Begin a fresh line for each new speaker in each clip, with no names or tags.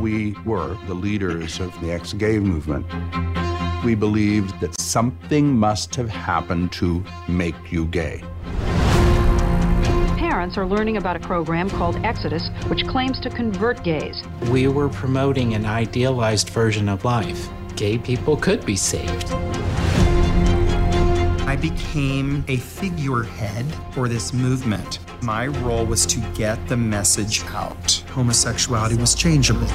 we were the leaders of the ex gay movement, we believed that something must have happened to make you gay.
Parents are learning about a program called Exodus, which claims to convert gays.
We were promoting an idealized version of life. Gay people could be saved.
I became a figurehead for this movement. My role was to get the message out. Homosexuality was changeable.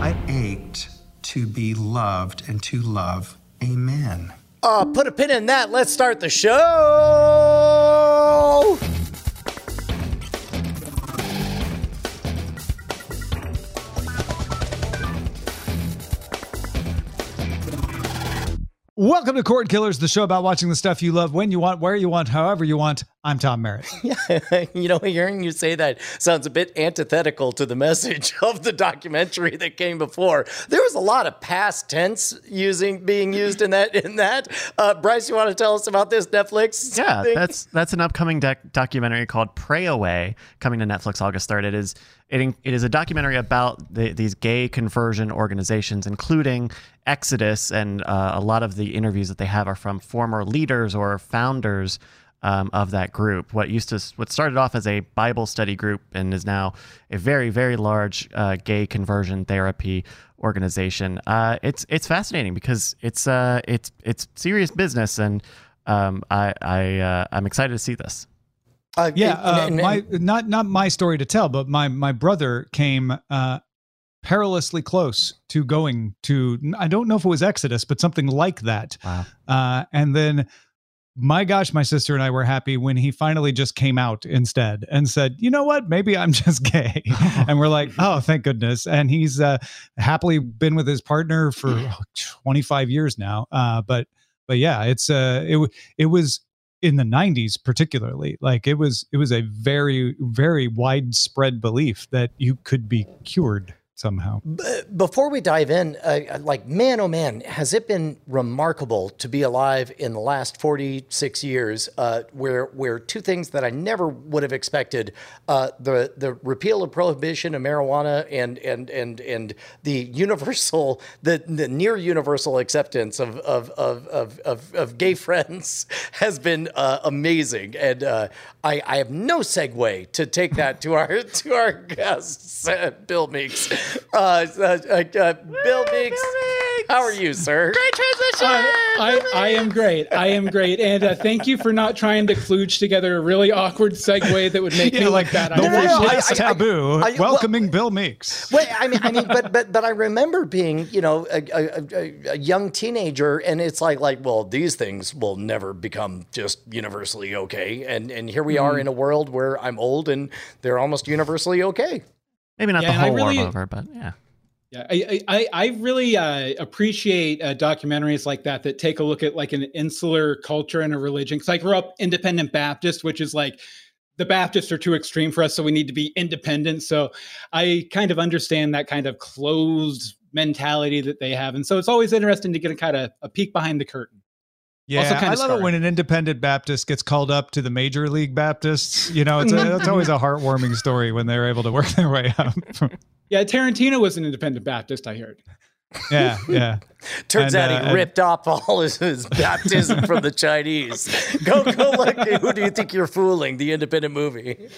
I ached to be loved and to love a man.
Uh, put a pin in that. Let's start the show.
Welcome to Cord Killers, the show about watching the stuff you love when you want, where you want, however you want. I'm Tom Merritt.
Yeah, you know, hearing you say that sounds a bit antithetical to the message of the documentary that came before. There was a lot of past tense using being used in that. In that, uh, Bryce, you want to tell us about this Netflix?
Yeah,
thing?
that's that's an upcoming doc- documentary called "Pray Away" coming to Netflix August third. It is it, it is a documentary about the, these gay conversion organizations, including Exodus, and uh, a lot of the interviews that they have are from former leaders or founders um, of that group. What used to what started off as a Bible study group and is now a very very large uh, gay conversion therapy organization. Uh, it's it's fascinating because it's uh it's it's serious business, and um, I I uh, I'm excited to see this.
Uh, yeah, uh, my not not my story to tell, but my my brother came uh, perilously close to going to. I don't know if it was Exodus, but something like that.
Wow.
Uh, and then my gosh, my sister and I were happy when he finally just came out instead and said, you know what, maybe I'm just gay. and we're like, oh, thank goodness. And he's uh, happily been with his partner for 25 years now. Uh, but but yeah, it's uh, it it was in the 90s particularly like it was it was a very very widespread belief that you could be cured somehow.
Before we dive in, uh, like, man, oh man, has it been remarkable to be alive in the last 46 years uh, where, where two things that I never would have expected uh, the, the repeal of prohibition of marijuana and, and, and, and the universal, the, the near universal acceptance of, of, of, of, of, of gay friends has been uh, amazing. And uh, I, I have no segue to take that to our, to our guests, Bill Meeks uh, uh, uh, Bill Meeks. How are you, sir?
Great transition. Uh, I, I am great. I am great. And uh, thank you for not trying to kludge together a really awkward segue that would make yeah, me like that.
The world's taboo. I, I, welcoming well, Bill Meeks.
Wait, I mean, I mean, but but but I remember being, you know, a, a, a, young teenager, and it's like like, well, these things will never become just universally okay, and and here we mm. are in a world where I'm old and they're almost universally okay.
Maybe not yeah, the whole really, warm over, but yeah.
Yeah, I I, I really uh, appreciate uh, documentaries like that that take a look at like an insular culture and a religion. Because I grew up independent Baptist, which is like the Baptists are too extreme for us, so we need to be independent. So I kind of understand that kind of closed mentality that they have, and so it's always interesting to get a kind of a peek behind the curtain.
Yeah, I love it when an independent Baptist gets called up to the major league Baptists. You know, it's a, it's always a heartwarming story when they're able to work their way up.
yeah, Tarantino was an independent Baptist. I heard.
Yeah, yeah.
Turns and, out he uh, ripped off all his, his baptism from the Chinese. Go, go look. Who do you think you're fooling? The independent movie.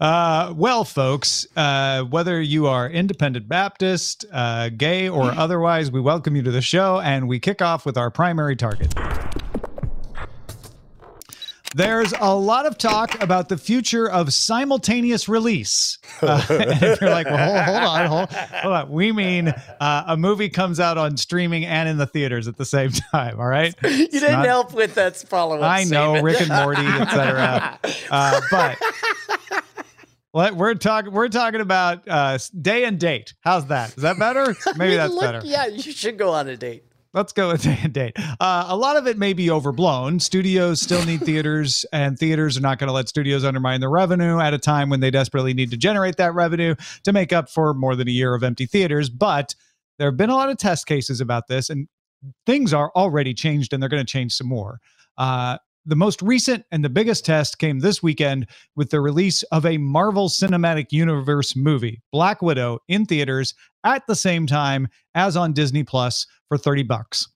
Uh, well, folks, uh, whether you are independent Baptist, uh, gay, or otherwise, we welcome you to the show, and we kick off with our primary target. There's a lot of talk about the future of simultaneous release. Uh, and if you're like, well, hold, hold on, hold, hold, on. We mean uh, a movie comes out on streaming and in the theaters at the same time. All right.
You it's didn't not, help with that follow up.
I know Rick and Morty, etc. Uh, but what we're talking we're talking about uh, day and date. How's that? Is that better? Maybe that's look, better.
Yeah, you should go on a date.
Let's go with day and date. Uh, a lot of it may be overblown. Studios still need theaters, and theaters are not going to let studios undermine their revenue at a time when they desperately need to generate that revenue to make up for more than a year of empty theaters. But there have been a lot of test cases about this, and things are already changed, and they're going to change some more. Uh, the most recent and the biggest test came this weekend with the release of a Marvel Cinematic Universe movie, Black Widow, in theaters at the same time as on Disney Plus for 30 bucks.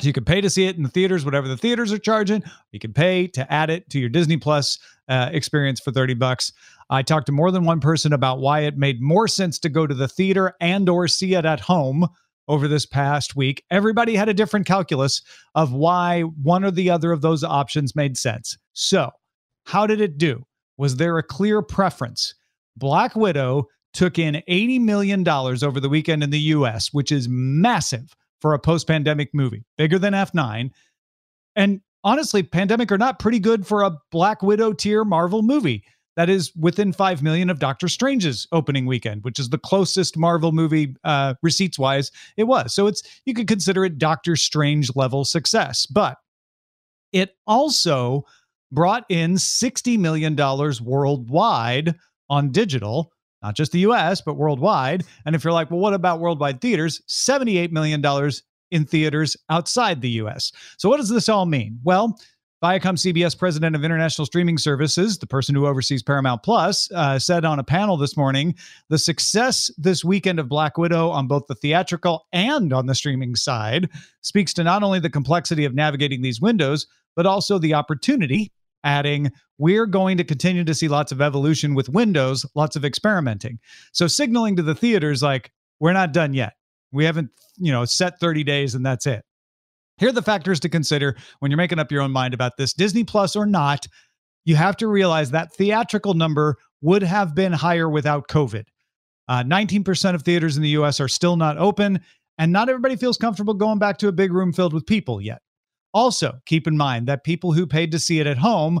So you can pay to see it in the theaters, whatever the theaters are charging. You can pay to add it to your Disney Plus uh, experience for 30 bucks. I talked to more than one person about why it made more sense to go to the theater and or see it at home over this past week. Everybody had a different calculus of why one or the other of those options made sense. So, how did it do? Was there a clear preference? Black Widow took in $80 million over the weekend in the US, which is massive for a post pandemic movie, bigger than F9. And honestly, pandemic or not, pretty good for a Black Widow tier Marvel movie. That is within 5 million of Doctor Strange's opening weekend, which is the closest Marvel movie uh, receipts wise it was. So it's you could consider it Doctor Strange level success. But it also brought in $60 million worldwide on digital, not just the US, but worldwide. And if you're like, well, what about worldwide theaters? $78 million in theaters outside the US. So, what does this all mean? Well, Viacom CBS president of international streaming services, the person who oversees Paramount Plus, uh, said on a panel this morning the success this weekend of Black Widow on both the theatrical and on the streaming side speaks to not only the complexity of navigating these windows, but also the opportunity, adding, we're going to continue to see lots of evolution with Windows, lots of experimenting. So, signaling to the theaters, like, we're not done yet. We haven't, you know, set 30 days and that's it. Here are the factors to consider when you're making up your own mind about this Disney Plus or not. You have to realize that theatrical number would have been higher without COVID. Uh, 19% of theaters in the US are still not open, and not everybody feels comfortable going back to a big room filled with people yet. Also, keep in mind that people who paid to see it at home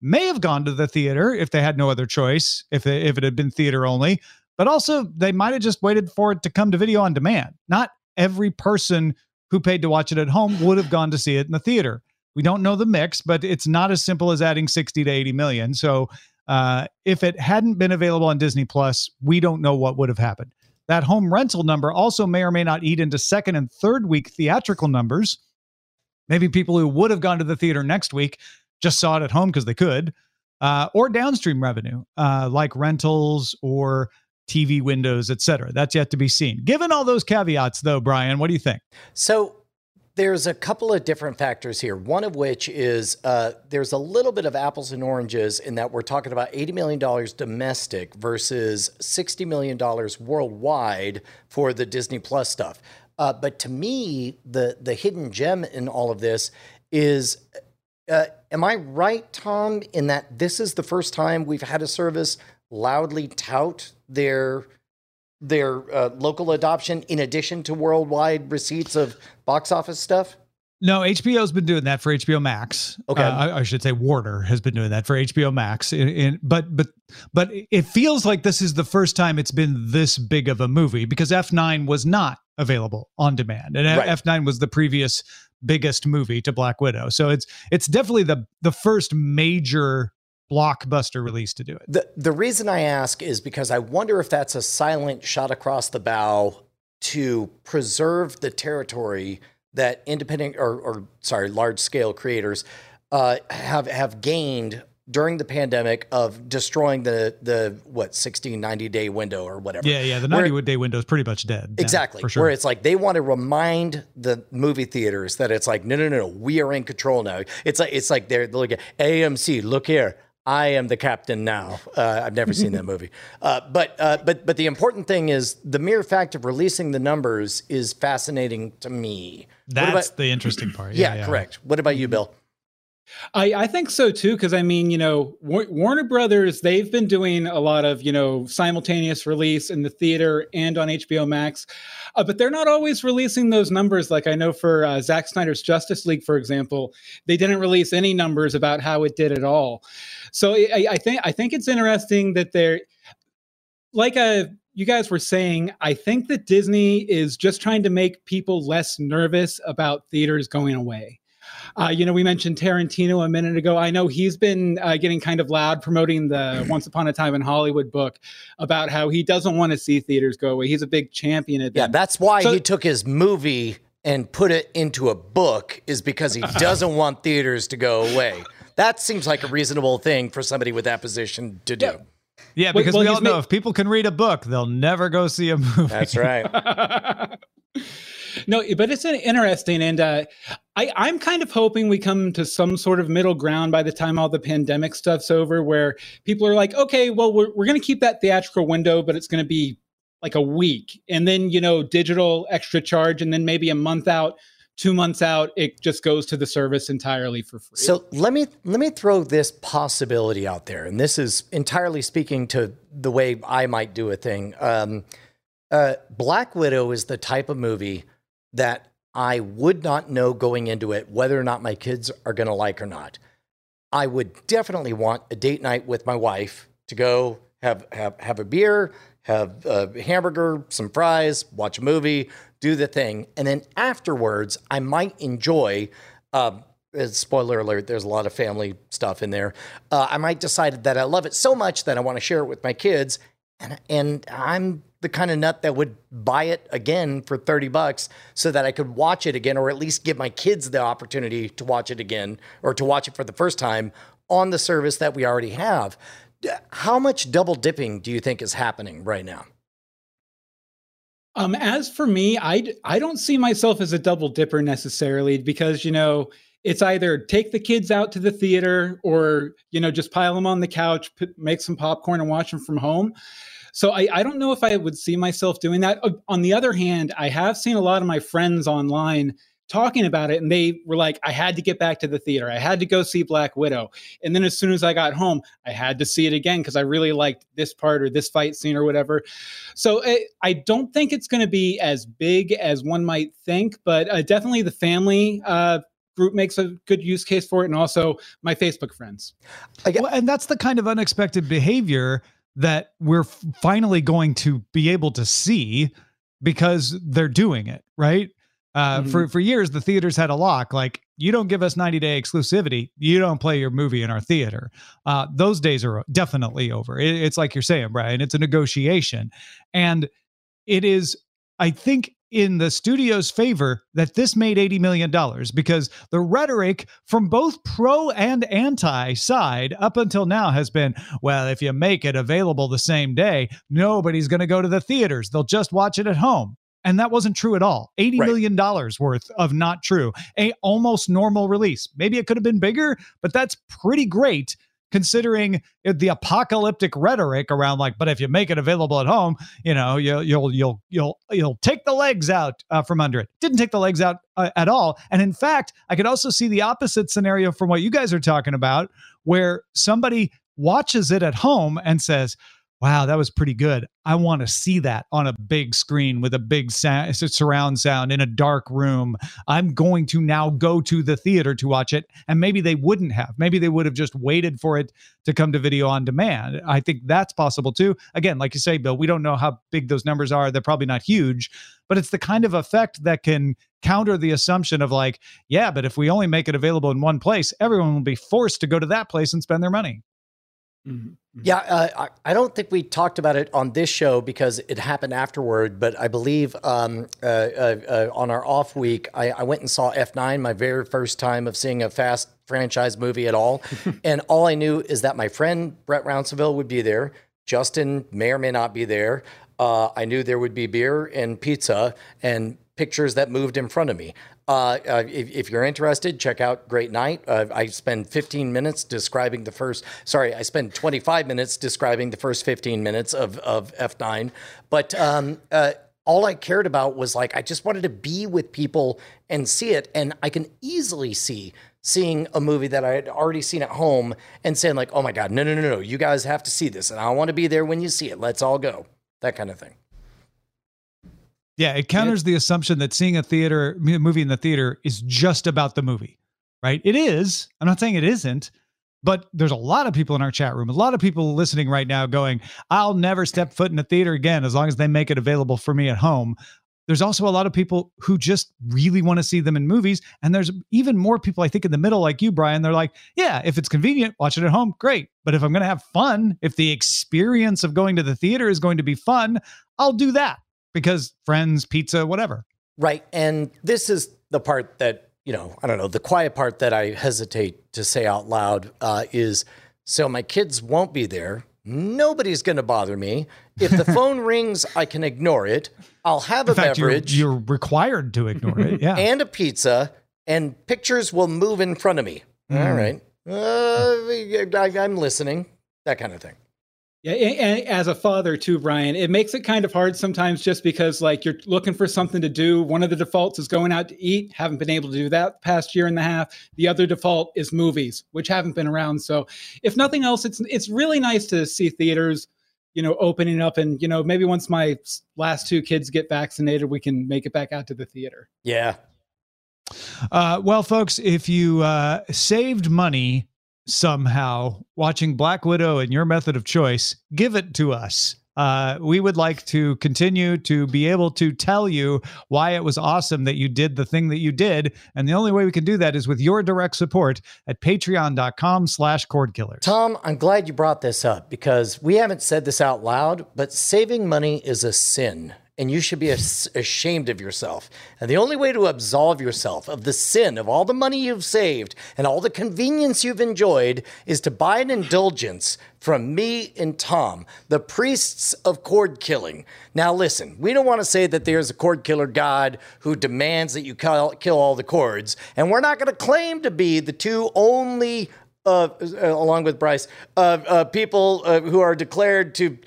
may have gone to the theater if they had no other choice, if, they, if it had been theater only, but also they might have just waited for it to come to video on demand. Not every person who paid to watch it at home would have gone to see it in the theater. We don't know the mix, but it's not as simple as adding 60 to 80 million. So uh, if it hadn't been available on Disney Plus, we don't know what would have happened. That home rental number also may or may not eat into second and third week theatrical numbers. Maybe people who would have gone to the theater next week just saw it at home because they could, uh, or downstream revenue uh, like rentals or TV windows, et cetera. That's yet to be seen. Given all those caveats, though, Brian, what do you think?
So there's a couple of different factors here. One of which is uh, there's a little bit of apples and oranges in that we're talking about $80 million domestic versus $60 million worldwide for the Disney Plus stuff. Uh, but to me, the the hidden gem in all of this is uh, am I right, Tom, in that this is the first time we've had a service loudly tout their their uh, local adoption in addition to worldwide receipts of box office stuff?
No, HBO's been doing that for HBO Max.
Okay,
uh, I, I, should say Warner has been doing that for HBO Max. In, in, but but but it feels like this is the first time it's been this big of a movie because F9 was not available on demand, and right. F9 was the previous biggest movie to Black Widow. So it's it's definitely the the first major blockbuster release to do it.
The the reason I ask is because I wonder if that's a silent shot across the bow to preserve the territory that independent or, or sorry, large scale creators uh, have have gained during the pandemic of destroying the the what 60 90 day window or whatever
yeah yeah the 90 where, day window is pretty much dead
exactly
for sure.
where it's like they want to remind the movie theaters that it's like no no no no we are in control now it's like it's like they're looking at amc look here I am the captain now. Uh, I've never seen that movie, uh, but uh, but but the important thing is the mere fact of releasing the numbers is fascinating to me.
That's about, the interesting part.
Yeah, yeah, yeah, correct. What about you, Bill?
I, I think so too, because I mean, you know, Warner Brothers, they've been doing a lot of, you know, simultaneous release in the theater and on HBO Max, uh, but they're not always releasing those numbers. Like I know for uh, Zack Snyder's Justice League, for example, they didn't release any numbers about how it did at all. So I, I think I think it's interesting that they're like a uh, you guys were saying, I think that Disney is just trying to make people less nervous about theaters going away. Uh, you know, we mentioned Tarantino a minute ago. I know he's been uh, getting kind of loud promoting the Once Upon a Time in Hollywood book about how he doesn't want to see theaters go away. He's a big champion of that.
Yeah, that's why so, he took his movie and put it into a book is because he doesn't want theaters to go away. That seems like a reasonable thing for somebody with that position to do.
Yeah,
Well-
because
well,
we all know
ma-
if people can read a book, they'll never go see a movie.
That's right.
no, but it's an interesting, and uh, I, I'm kind of hoping we come to some sort of middle ground by the time all the pandemic stuff's over, where people are like, okay, well, we're we're going to keep that theatrical window, but it's going to be like a week, and then you know, digital extra charge, and then maybe a month out, two months out, it just goes to the service entirely for free.
So let me let me throw this possibility out there, and this is entirely speaking to the way I might do a thing. Um, uh, Black Widow is the type of movie that I would not know going into it whether or not my kids are going to like or not. I would definitely want a date night with my wife to go have have have a beer, have a hamburger, some fries, watch a movie, do the thing, and then afterwards, I might enjoy. Uh, spoiler alert: There's a lot of family stuff in there. Uh, I might decide that I love it so much that I want to share it with my kids, and and I'm the kind of nut that would buy it again for 30 bucks so that I could watch it again or at least give my kids the opportunity to watch it again or to watch it for the first time on the service that we already have. How much double dipping do you think is happening right now?
Um, as for me, I I don't see myself as a double dipper necessarily because you know it's either take the kids out to the theater or you know just pile them on the couch, put, make some popcorn, and watch them from home. So I, I don't know if I would see myself doing that. Uh, On the other hand, I have seen a lot of my friends online talking about it and they were like i had to get back to the theater. I had to go see black widow. And then as soon as i got home i had to see it again because i really liked this part or this fight scene or whatever. So I, I don't think it's going to be as big as one might think but uh, definitely the family uh, group makes a good use case for it and also my facebook friends.
Well, and that's the kind of unexpected behavior that we're finally going to be able to see because they're doing it, right? Uh, For for years, the theaters had a lock. Like, you don't give us 90 day exclusivity, you don't play your movie in our theater. Uh, those days are definitely over. It- it's like you're saying, Brian. It's a negotiation, and it is. I think in the studio's favor that this made $80 million because the rhetoric from both pro and anti side up until now has been well, if you make it available the same day, nobody's going to go to the theaters. They'll just watch it at home. And that wasn't true at all. Eighty
Right.
million dollars worth of not true. A almost normal release. Maybe it could have been bigger, but that's pretty great considering the apocalyptic rhetoric around like but if you make it available at home you know you'll you'll you'll you'll you'll take the legs out uh, from under it. Didn't take the legs out uh, at all. And in fact i could also see the opposite scenario from what you guys are talking about where somebody watches it at home and says wow that was pretty good. I want to see that on a big screen with a big surround sound in a dark room. I'm going to now go to the theater to watch it. And maybe they wouldn't have. Maybe they would have just waited for it to come to video on demand. I think that's possible too. Again like you say bill we don't know how big those numbers are. They're probably not huge but it's the kind of effect that can counter the assumption of like yeah but if we only make it available in one place everyone will be forced to go to that place and spend their money
Yeah, uh, I, I don't think we talked about it on this show because it happened afterward. But I believe um, uh, uh, uh, on our off week, I, I went and saw F9, my very first time of seeing a fast franchise movie at all. and all I knew is that my friend Brett Rounceville would be there. Justin may or may not be there. Uh, I knew there would be beer and pizza and pictures that moved in front of me. Uh, uh, if, if you're interested, check out Great Night. Uh, I spend 15 minutes describing the first, sorry, I spend 25 minutes describing the first 15 minutes of, of F9. But um, uh, all I cared about was like, I just wanted to be with people and see it. And I can easily see seeing a movie that I had already seen at home and saying, like, oh my God, no, no, no, no, you guys have to see this. And I want to be there when you see it. Let's all go. That kind of thing.
Yeah, it counters the assumption that seeing a theater movie in the theater is just about the movie, right? It is. I'm not saying it isn't, but there's a lot of people in our chat room, a lot of people listening right now going, "I'll never step foot in a theater again as long as they make it available for me at home." There's also a lot of people who just really want to see them in movies, and there's even more people I think in the middle like you, Brian. They're like, "Yeah, if it's convenient, watch it at home, great. But if I'm going to have fun, if the experience of going to the theater is going to be fun, I'll do that." Because friends, pizza, whatever.
Right. And this is the part that, you know, I don't know, the quiet part that I hesitate to say out loud uh, is so my kids won't be there. Nobody's going to bother me. If the phone rings, I can ignore it. I'll have
In
a
fact, you're,
beverage
you're required to ignore it. Yeah.
and a pizza, and pictures will move in front of me. All
Mm.
right. Uh, I, I'm listening. That kind of thing.
Yeah, and, and as a father too, Brian, it makes it kind of hard sometimes just because like you're looking for something to do. One of the defaults is going out to eat. Haven't been able to do that the past year and a half. The other default is movies, which haven't been around. So if nothing else, it's it's really nice to see theaters, you know, opening up and you know maybe once my last two kids get vaccinated, we can make it back out to the theater.
Yeah.
Uh, well, folks, if you uh, saved money somehow watching Black Widow and your method of choice, give it to us. Uh, we would like to continue to be able to tell you why it was awesome that you did the thing that you did. And the only way we can do that is with your direct support at patreon.com slash cord killers.
Tom, I'm glad you brought this up because we haven't said this out loud, but saving money is a sin. And you should be as- ashamed of yourself. And the only way to absolve yourself of the sin of all the money you've saved and all the convenience you've enjoyed is to buy an indulgence from me and Tom, the priests of cord killing. Now, listen, we don't want to say that there's a cord killer god who demands that you kill, kill all the cords, and we're not going to claim to be the two only uh, uh, along with Bryce, uh, uh, people uh, who are declared to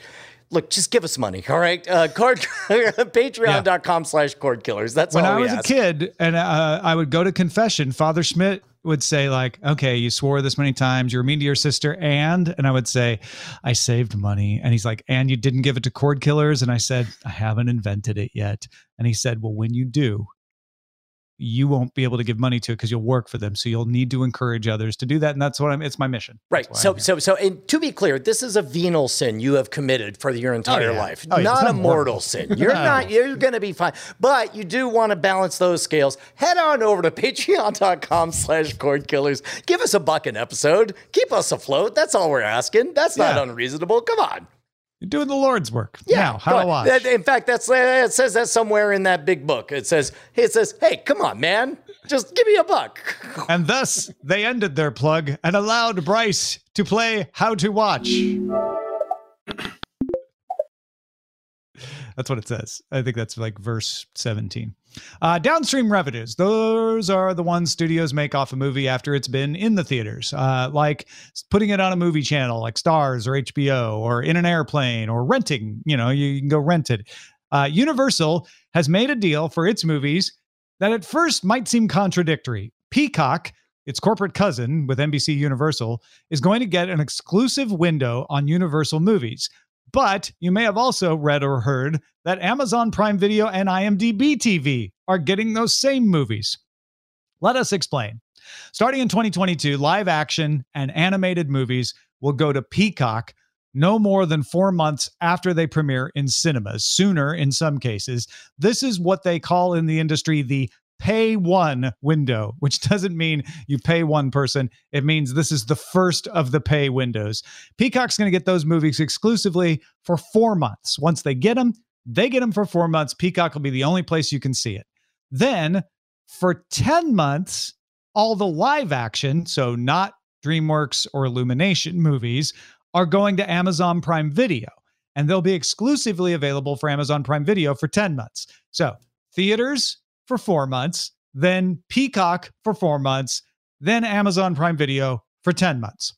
look. Just give us money, all right? Uh, card, Patreon.com slash cord killers. That's
when I was
ask.
a kid and uh, I would go to confession, Father Schmidt would say like, "Okay, you swore this many times. You were mean to your sister, and..." And I would say, "I saved money." And he's like, "And you didn't give it to cord killers?" And I said, "I haven't invented it yet." And he said, "Well, when you do." You won't be able to give money to it because you'll work for them. So you'll need to encourage others to do that, and that's what I'm. It's my mission.
Right. So, so, so, and to be clear, this is a venal sin you have committed for your oh, entire
yeah.
life,
Oh, yeah.
not a mortal
mortal.
sin. You're
No.
not. You're going to be fine, but you do want to balance those scales. Head on over to Patreon.com/slash Cord Killers. Give us a buck an episode. Keep us afloat. That's all we're asking. That's not
Yeah.
unreasonable. Come on.
You're doing the Lord's work.
Yeah,
now, how
go
to watch?
That- In fact, that's uh, it says that somewhere in that big book. It says it says, "Hey, come on, man, just give me a buck."
And thus, they ended their plug and allowed Bryce to play How to Watch. That's what it says. I think that's like verse 17. Uh, downstream revenues. Those are the ones studios make off a movie after it's been in the theaters, uh, like putting it on a movie channel like Starz or HBO or in an airplane or renting. You know, you, can go rent it. Uh, Universal has made a deal for its movies that at first might seem contradictory. Peacock, its corporate cousin with NBC Universal, is going to get an exclusive window on Universal movies. But you may have also read or heard that Amazon Prime Video and IMDb TV are getting those same movies. Let us explain. Starting in 2022, live action and animated movies will go to Peacock no more than four months after they premiere in cinemas, sooner in some cases. This is what they call in the industry the pay one window, which doesn't mean you pay one person. It means this is the first of the pay windows. Peacock's going to get those movies exclusively for four months. Once they get them, they get them for four months. Peacock will be the only place you can see it. Then for 10 months, all the live action, so not DreamWorks or Illumination movies, are going to Amazon Prime Video. And they'll be exclusively available for Amazon Prime Video for 10 months. So theaters for four months, then Peacock for four months, then Amazon Prime Video for 10 months.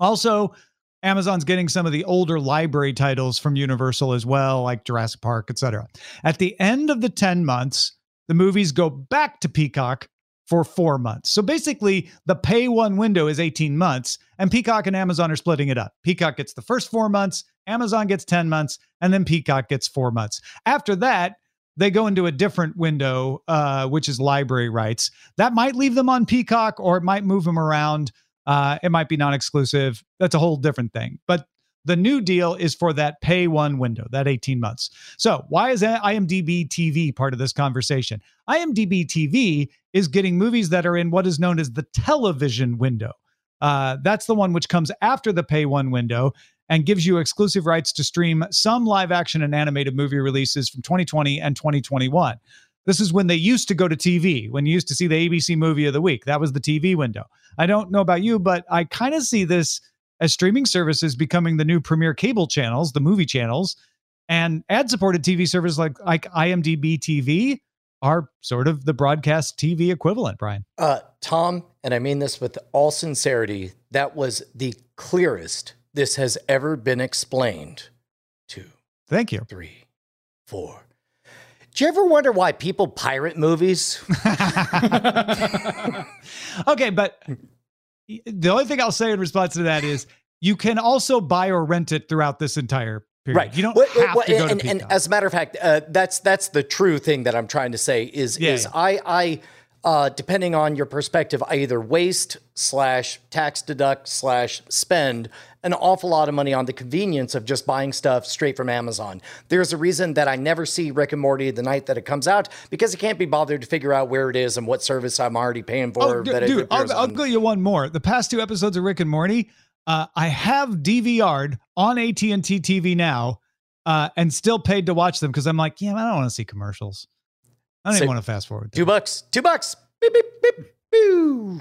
Also, Amazon's getting some of the older library titles from Universal as well, like Jurassic Park, etc. At the end of the 10 months, the movies go back to Peacock for four months. So basically, the pay one window is 18 months, and Peacock and Amazon are splitting it up. Peacock gets the first four months, Amazon gets 10 months, and then Peacock gets four months. After that, they go into a different window, uh, which is library rights. That might leave them on Peacock or it might move them around. Uh, it might be non exclusive. That's a whole different thing. But the new deal is for that pay one window, that 18 months. So, why is IMDb TV part of this conversation? IMDb TV is getting movies that are in what is known as the television window. Uh, that's the one which comes after the pay one window and gives you exclusive rights to stream some live action and animated movie releases from 2020 and 2021. This is when they used to go to TV, when you used to see the ABC movie of the week. That was the TV window. I don't know about you, but I kind of see this as streaming services becoming the new premier cable channels, the movie channels, and ad supported TV services like, like IMDb TV are sort of the broadcast TV equivalent, Brian.
Uh, Tom, and I mean this with all sincerity, that was the clearest this has ever been explained. Two.
Thank you.
Three, four. Do you ever wonder why people pirate movies?
okay, but the only thing I'll say in response to that is you can also buy or rent it throughout this entire period.
Right.
You don't
Well,
have
well,
to go
and,
to
and as a matter of fact, uh, that's that's the true thing that I'm trying to say is
Yeah,
is
yeah.
I I uh, depending on your perspective, I either waste slash tax deduct slash spend an awful lot of money on the convenience of just buying stuff straight from Amazon. There's a reason that I never see Rick and Morty the night that it comes out because I can't be bothered to figure out where it is and what service I'm already paying for.
Oh,
it
dude, I'll, I'll go you one more. The past two episodes of Rick and Morty, uh, I have DVR'd on AT and T TV now, uh, and still paid to watch them because I'm like, yeah, I don't want to see commercials. I don't
So-
even want to fast forward.
Two bucks. Two bucks. Beep beep beep. Boo.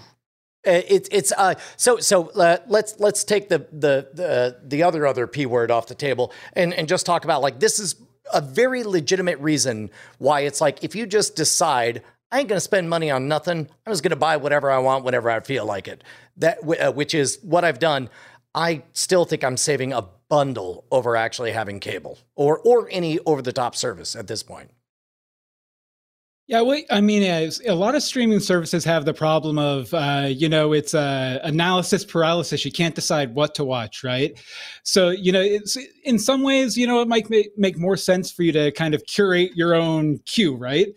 Uh, It's it's uh so so uh, let's let's take the the the the other other p word off the table and and just talk about like this is a very legitimate reason why it's like if you just decide I ain't gonna spend money on nothing I'm just gonna buy whatever I want whenever I feel like it that uh, which is what I've done I still think I'm saving a bundle over actually having cable or or any over the top service at this point.
Yeah, well, I mean, a lot of streaming services have the problem of, uh, you know, it's uh, analysis paralysis. You can't decide what to watch, right? So, you know, it's in some ways, you know, it might make, more sense for you to kind of curate your own queue, right?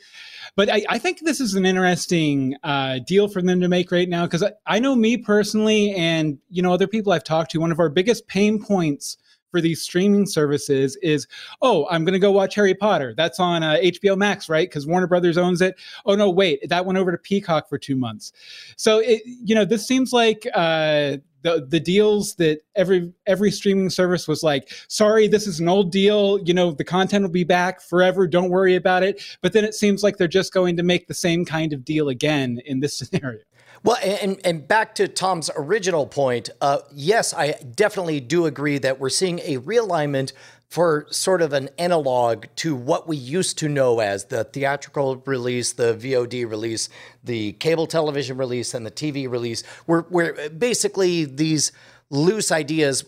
But I, I think this is an interesting uh, deal for them to make right now because I, I know me personally, and you know, other people I've talked to. One of our biggest pain points for these streaming services is oh i'm going to go watch harry potter. That's on uh, hbo max right? Because warner brothers owns it. Oh no wait that went over to peacock for two months. So it you know this seems like uh the, the deals that every every streaming service was like sorry this is an old deal. You know the content will be back forever. Don't worry about it. But then it seems like they're just going to make the same kind of deal again in this scenario.
Well, and and back to Tom's original point, uh, yes, I definitely do agree that we're seeing a realignment for sort of an analog to what we used to know as the theatrical release, the VOD release, the cable television release, and the TV release. Where basically these loose ideas,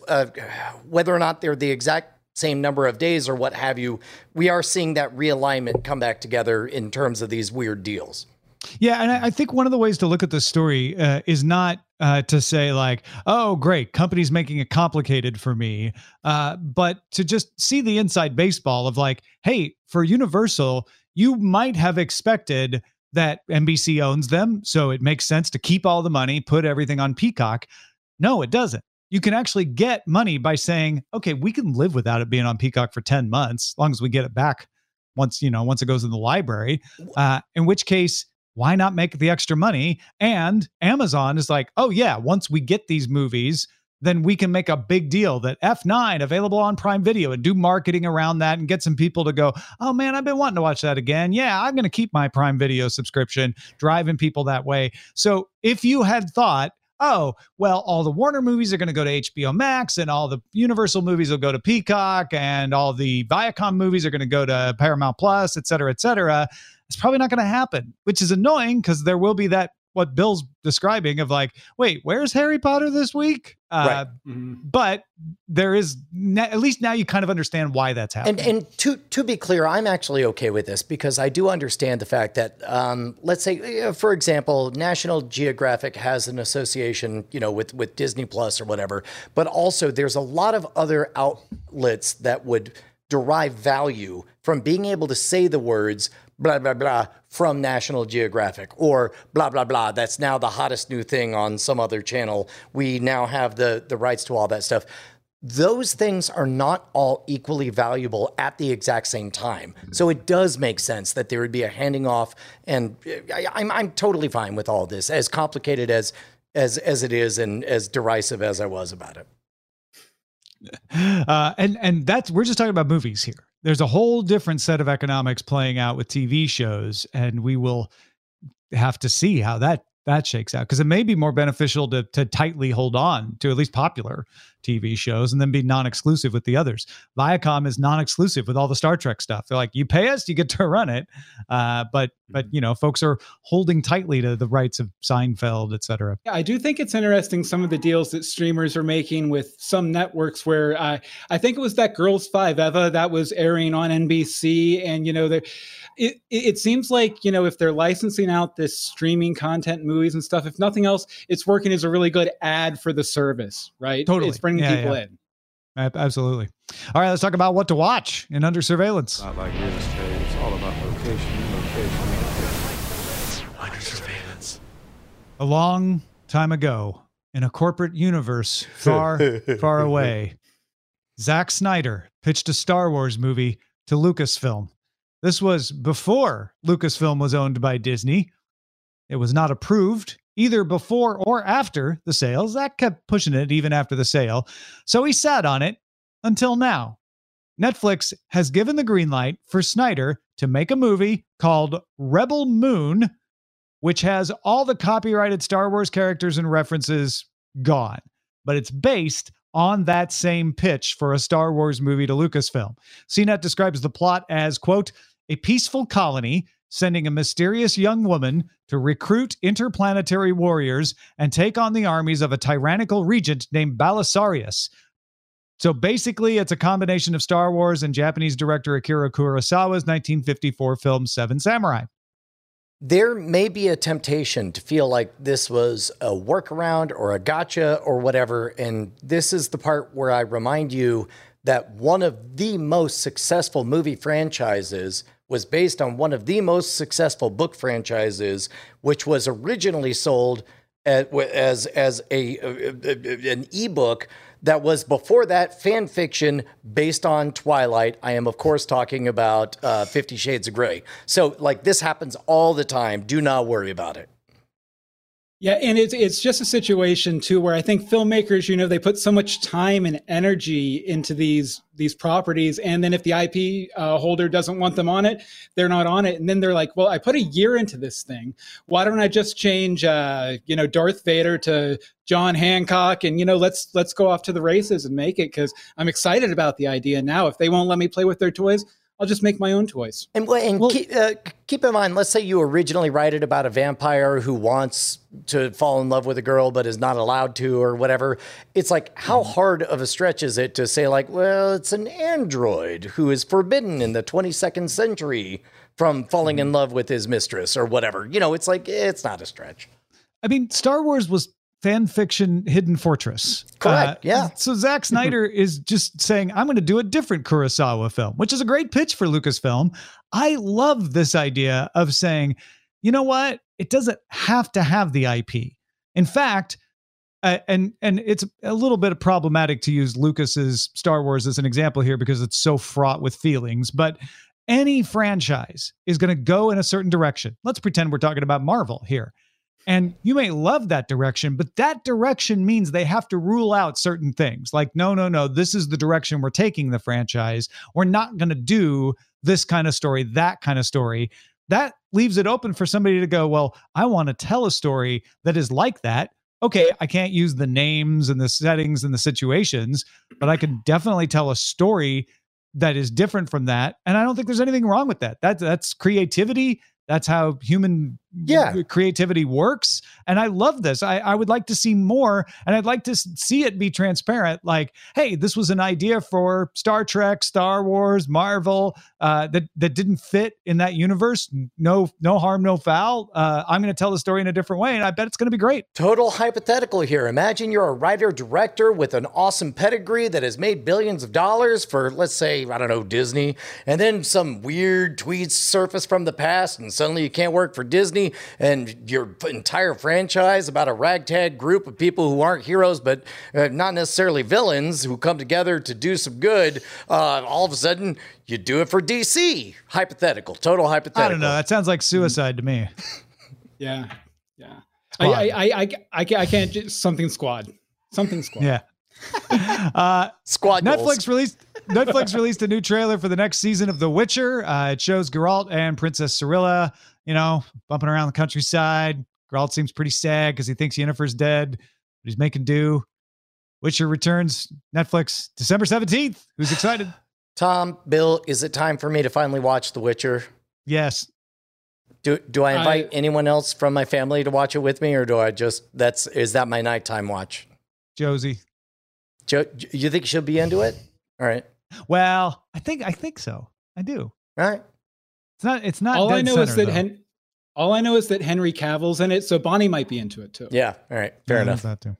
whether or not they're the exact same number of days or what have you, we are seeing that realignment come back together in terms of these weird deals.
Yeah, and I I think one of the ways to look at this story uh, is not uh, to say like, "Oh, great, company's making it complicated for me," uh, but to just see the inside baseball of like, "Hey, for Universal, you might have expected that NBC owns them, so it makes sense to keep all the money, put everything on Peacock." No, it doesn't. You can actually get money by saying, "Okay, we can live without it being on Peacock for ten months, as long as we get it back once you know once it goes in the library." Uh, in which case why not make the extra money? And Amazon is like, oh, yeah, once we get these movies, then we can make a big deal that F9 available on Prime Video and do marketing around that and get some people to go, oh man, I've been wanting to watch that again. Yeah, I'm going to keep my Prime Video subscription, driving people that way. So if you had thought, oh, well, all the Warner movies are going to go to HBO Max and all the Universal movies will go to Peacock and all the Viacom movies are going to go to Paramount Plus, et cetera, et cetera. It's probably not going to happen, which is annoying because there will be that what Bill's describing of like, wait, where's Harry Potter this week? Uh, But there is na- at least now you kind of understand why that's happening.
And and to to be clear, I'm actually okay with this because I do understand the fact that um, let's say, uh, for example, National Geographic has an association, you know, with with Disney Plus or whatever, but also there's a lot of other outlets that would derive value from being able to say the words blah blah blah from National Geographic or blah blah blah that's now the hottest new thing on some other channel we now have the the rights to all that stuff those things are not all equally valuable at the exact same time. So it does make sense that there would be a handing off, and I, I'm I'm totally fine with all this, as complicated as as as it is and as derisive as I was about it.
uh, and and that's we're just talking about movies here. There's a whole different set of economics playing out with TV shows, and we will have to see how that that shakes out because it may be more beneficial to to tightly hold on to at least popular TV shows and then be non-exclusive with the others. Viacom is non-exclusive with all the Star Trek stuff. They're like, you pay us, you get to run it, uh, but but you know, folks are holding tightly to the rights of Seinfeld, et cetera.
Yeah, I do think it's interesting some of the deals that streamers are making with some networks. Where uh, I think it was that Girls Five Eva that was airing on NBC, and you know they it, it seems like you know if they're licensing out this streaming content movies and stuff if nothing else it's working as a really good ad for the service right
Totally.
it's bringing
Yeah,
people
yeah.
in
Absolutely. All right, let's talk about what to watch in Under Surveillance.
Not like real estate. It's all about location, location, location. Under surveillance.
A long time ago, in a corporate universe far, far away, Zack Snyder pitched a Star Wars movie to Lucasfilm. This was before Lucasfilm was owned by Disney. It was not approved either before or after the sale. Zack kept pushing it even after the sale. So he sat on it until now. Netflix has given the green light for Snyder to make a movie called Rebel Moon, which has all the copyrighted Star Wars characters and references gone, but it's based on that same pitch for a Star Wars movie to Lucasfilm. CNET describes the plot as, quote, a peaceful colony sending a mysterious young woman to recruit interplanetary warriors and take on the armies of a tyrannical regent named Belisarius. So basically, it's a combination of Star Wars and Japanese director Akira Kurosawa's 1954 film Seven Samurai.
There may be a temptation to feel like this was a workaround or a gotcha or whatever. And this is the part where I remind you that one of the most successful movie franchises was based on one of the most successful book franchises, which was originally sold as as, a, an ebook that was before that fan fiction based on Twilight. I am, of course, talking about uh, Fifty Shades of Grey. So, like, this happens all the time. Do not worry about it.
Yeah, and it's it's just a situation too where I think filmmakers, you know, they put so much time and energy into these these properties, and then if the IP uh, holder doesn't want them on it, they're not on it, and then they're like, "Well, I put a year into this thing. Why don't I just change, uh, you know, Darth Vader to John Hancock, and you know, let's let's go off to the races and make it because I'm excited about the idea now. If they won't let me play with their toys, I'll just make my own toys."
And, and keep, uh, keep in mind, let's say you originally write it about a vampire who wants to fall in love with a girl but is not allowed to or whatever. It's like, how hard of a stretch is it to say, like, well, it's an android who is forbidden in the 22nd century from falling in love with his mistress or whatever? You know, it's like, it's not a stretch.
I mean, Star Wars was fan fiction Hidden Fortress.
Correct, yeah.
So Zack Snyder is just saying, I'm going to do a different Kurosawa film, which is a great pitch for Lucasfilm. I love this idea of saying, you know what? It doesn't have to have the IP. In fact, uh, and and it's a little bit problematic to use Lucas's Star Wars as an example here because it's so fraught with feelings, but any franchise is going to go in a certain direction. Let's pretend we're talking about Marvel here. And you may love that direction, but that direction means they have to rule out certain things. Like, no, no, no, this is the direction we're taking the franchise. We're not going to do this kind of story, that kind of story. That leaves it open for somebody to go, well, I want to tell a story that is like that. Okay, I can't use the names and the settings and the situations, but I can definitely tell a story that is different from that. And I don't think there's anything wrong with that. That's that's creativity. That's how human
Yeah.
creativity works. And I love this. I, I would like to see more, and I'd like to see it be transparent. Like, hey, this was an idea for Star Trek, Star Wars, Marvel uh, that that didn't fit in that universe. No, no harm, no foul. Uh, I'm going to tell the story in a different way, and I bet it's going to be great.
Total hypothetical here. Imagine you're a writer director with an awesome pedigree that has made billions of dollars for, let's say, I don't know, Disney, and then some weird tweets surface from the past, and suddenly you can't work for Disney, and your entire franchise about a ragtag group of people who aren't heroes but uh, not necessarily villains who come together to do some good. Uh, all of a sudden, you do it for DC. Hypothetical, total hypothetical.
I don't know. That sounds like suicide to me.
Yeah, yeah. I, I, I, I, I, can't, I can't just something squad, something squad.
Yeah. uh,
Squad
Netflix
goals.
released Netflix released a new trailer for the next season of The Witcher. Uh, it shows Geralt and Princess Cirilla, you know, bumping around the countryside. Geralt seems pretty sad because he thinks Yennefer's dead, but he's making do. Witcher returns Netflix December 17th. Who's excited?
Tom, Bill, is it time for me to finally watch The Witcher?
Yes.
Do do I invite
I-
anyone else from my family to watch it with me, or do I just that's is that my nighttime watch?
Josie.
Jo, you think she'll be into it? All right,
Well, I think I think so. I do.
all right.
It's not it's not
all I
dead
know is that
though.
Hen- all I know is that Henry Cavill's in it, so Bonnie might be into it too.
Yeah, all right. Fair
Yeah,
enough.
That too.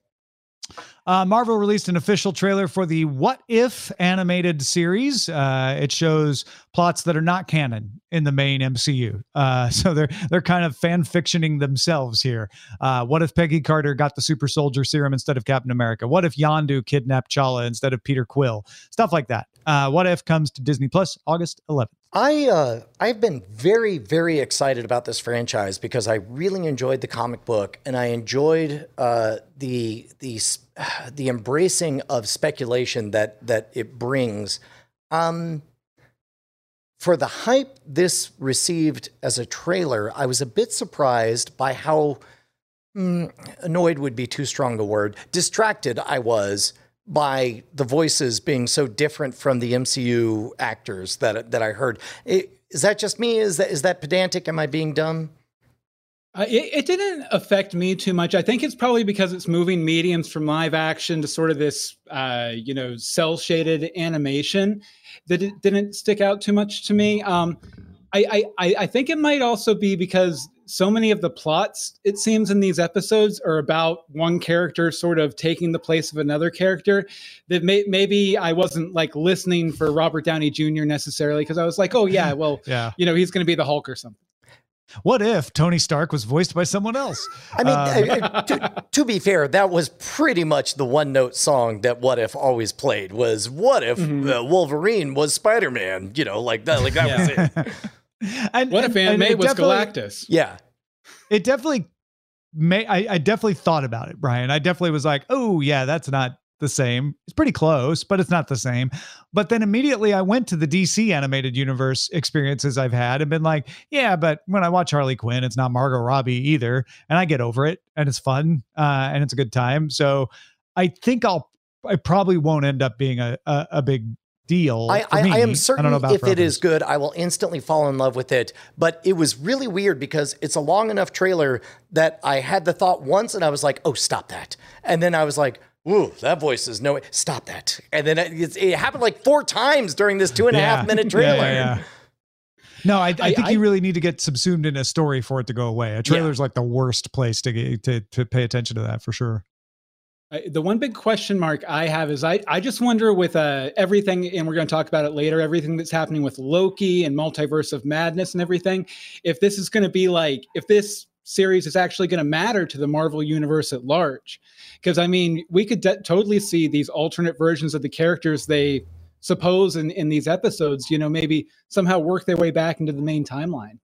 Uh, Marvel released an official trailer for the What If animated series. Uh, it shows plots that are not canon in the main MCU. Uh, so they're they're kind of fan fictioning themselves here. Uh, what if Peggy Carter got the super soldier serum instead of Captain America? What if Yondu kidnapped Chala instead of Peter Quill? Stuff like that. Uh, what if comes to Disney Plus August 11th.
I uh, I've been very very excited about this franchise because I really enjoyed the comic book and I enjoyed uh, the the the embracing of speculation that that it brings. Um, for the hype this received as a trailer, I was a bit surprised by how mm, annoyed would be too strong a word. Distracted I was by the voices being so different from the MCU actors that that I heard. I- Is that just me? Is that is that pedantic? Am I being dumb?
Uh, it, it didn't affect me too much. I think it's probably because it's moving mediums from live action to sort of this, uh, you know, cel shaded animation that it didn't stick out too much to me. Um, I, I, I think it might also be because so many of the plots, it seems, in these episodes are about one character sort of taking the place of another character. That may, maybe I wasn't like listening for Robert Downey Jr. necessarily because I was like, oh yeah, well,
Yeah.
you know, he's going to be the Hulk or something.
What if Tony Stark was voiced by someone else?
I mean,
Uh,
I- I- to, to be fair, that was pretty much the one note song that What If always played was What if uh, Wolverine was Spider Man? You know, like that, like that was it.
and,
What if
and-
Aunt
and
May
it
was Galactus?
Yeah.
it definitely may I, I definitely thought about it brian i definitely was like oh yeah that's not the same it's pretty close but it's not the same but then immediately i went to the dc animated universe experiences i've had and been like yeah but when i watch harley quinn it's not margot robbie either and i get over it and it's fun uh, and it's a good time so i think i'll i probably won't end up being a, a, a big deal
I, I, I am certain
don't know about
if it is good, I will instantly fall in love with it. But it was really weird because it's a long enough trailer that I had the thought once and I was like, oh, stop that. And then I was like, ooh, that voice is no way. Stop that. And then it, it's- it happened like four times during this two and a half minute
Yeah,
trailer.
yeah, yeah. No, I, I,
I-
think
I-
you really need to get subsumed in a story for it to go away. A trailer's like the worst place to get to to pay attention to that for sure.
I- the one big question mark I have is I, I just wonder with uh, everything, and we're going to talk about it later, everything that's happening with Loki and Multiverse of Madness and everything, if this is going to be like, if this series is actually going to matter to the Marvel universe at large. Because, I mean, we could de- totally see these alternate versions of the characters they suppose in, in these episodes, you know, maybe somehow work their way back into the main timeline.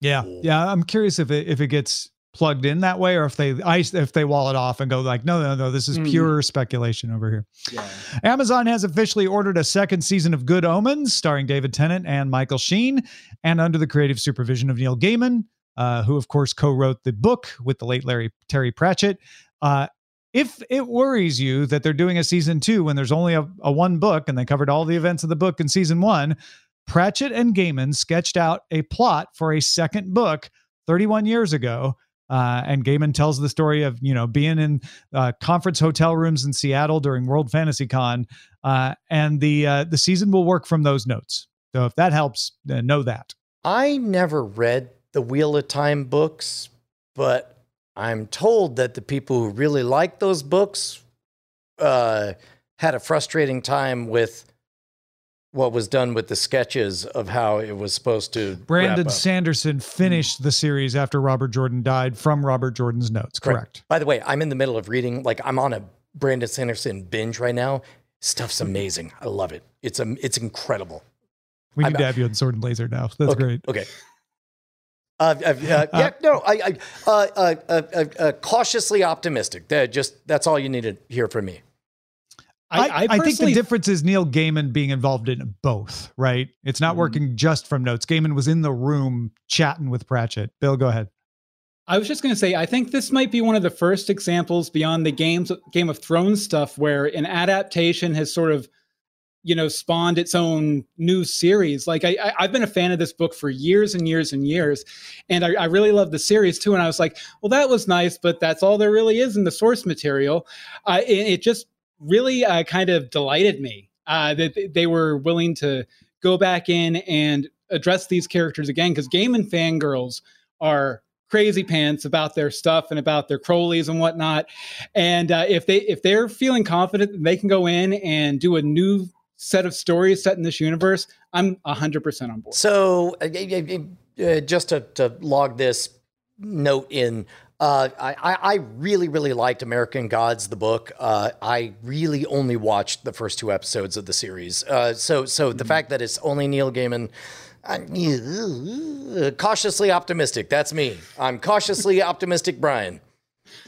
Yeah, yeah. I'm curious if it if it gets plugged in that way or if they ice if they wall it off and go like no no no this is
Mm.
pure speculation over here.
Yeah.
Amazon has officially ordered a second season of Good Omens, starring David Tennant and Michael Sheen, and under the creative supervision of Neil Gaiman, uh, who of course co-wrote the book with the late Larry Terry Pratchett. Uh, if it worries you that they're doing a season two when there's only a, a one book and they covered all the events of the book in season one, Pratchett and Gaiman sketched out a plot for a second book 31 years ago. Uh, and Gaiman tells the story of you know being in uh, conference hotel rooms in Seattle during World Fantasy Con, uh, and the uh, the season will work from those notes. So if that helps, uh, know that.
I never read the Wheel of Time books, but I'm told that the people who really like those books uh, had a frustrating time with what was done with the sketches of how it was supposed to.
Brandon. Sanderson finished the series after Robert Jordan died from Robert Jordan's notes. Correct.
By the way, I'm in the middle of reading. Like I'm on a Brandon Sanderson binge right now. Stuff's amazing. I love it. It's um, it's incredible.
We
I'm-
need to have you on Sword and Laser now. That's
okay,
great.
Okay. Uh, uh, uh, yeah, no, I, I uh, uh, uh, uh, uh, cautiously optimistic. That just that's all you need to hear from me.
I,
I,
I, think the difference is Neil Gaiman being involved in both, right? It's not
Mhm.
working just from notes. Gaiman was in the room chatting with Pratchett. Bill, go ahead.
I was just going to say, I think this might be one of the first examples beyond the games, Game of Thrones stuff, where an adaptation has sort of, you know, spawned its own new series. Like I, I, I've been a fan of this book for years and years and years, and I, I really love the series too. And I was like, well, that was nice, but that's all there really is in the source material. Uh, it, it just really uh, kind of delighted me uh, that they were willing to go back in and address these characters again because Gaiman fangirls are crazy pants about their stuff and about their Crowleys and whatnot. And uh, if they if they're feeling confident they can go in and do a new set of stories set in this universe, I'm hundred percent on board.
So, uh, uh, just to, to log this note in, uh, I, I I really, really liked American Gods, the book. Uh, I really only watched the first two episodes of the series. Uh, so, so the fact that it's only Neil Gaiman. I'm cautiously optimistic. That's me. I'm cautiously optimistic, Brian.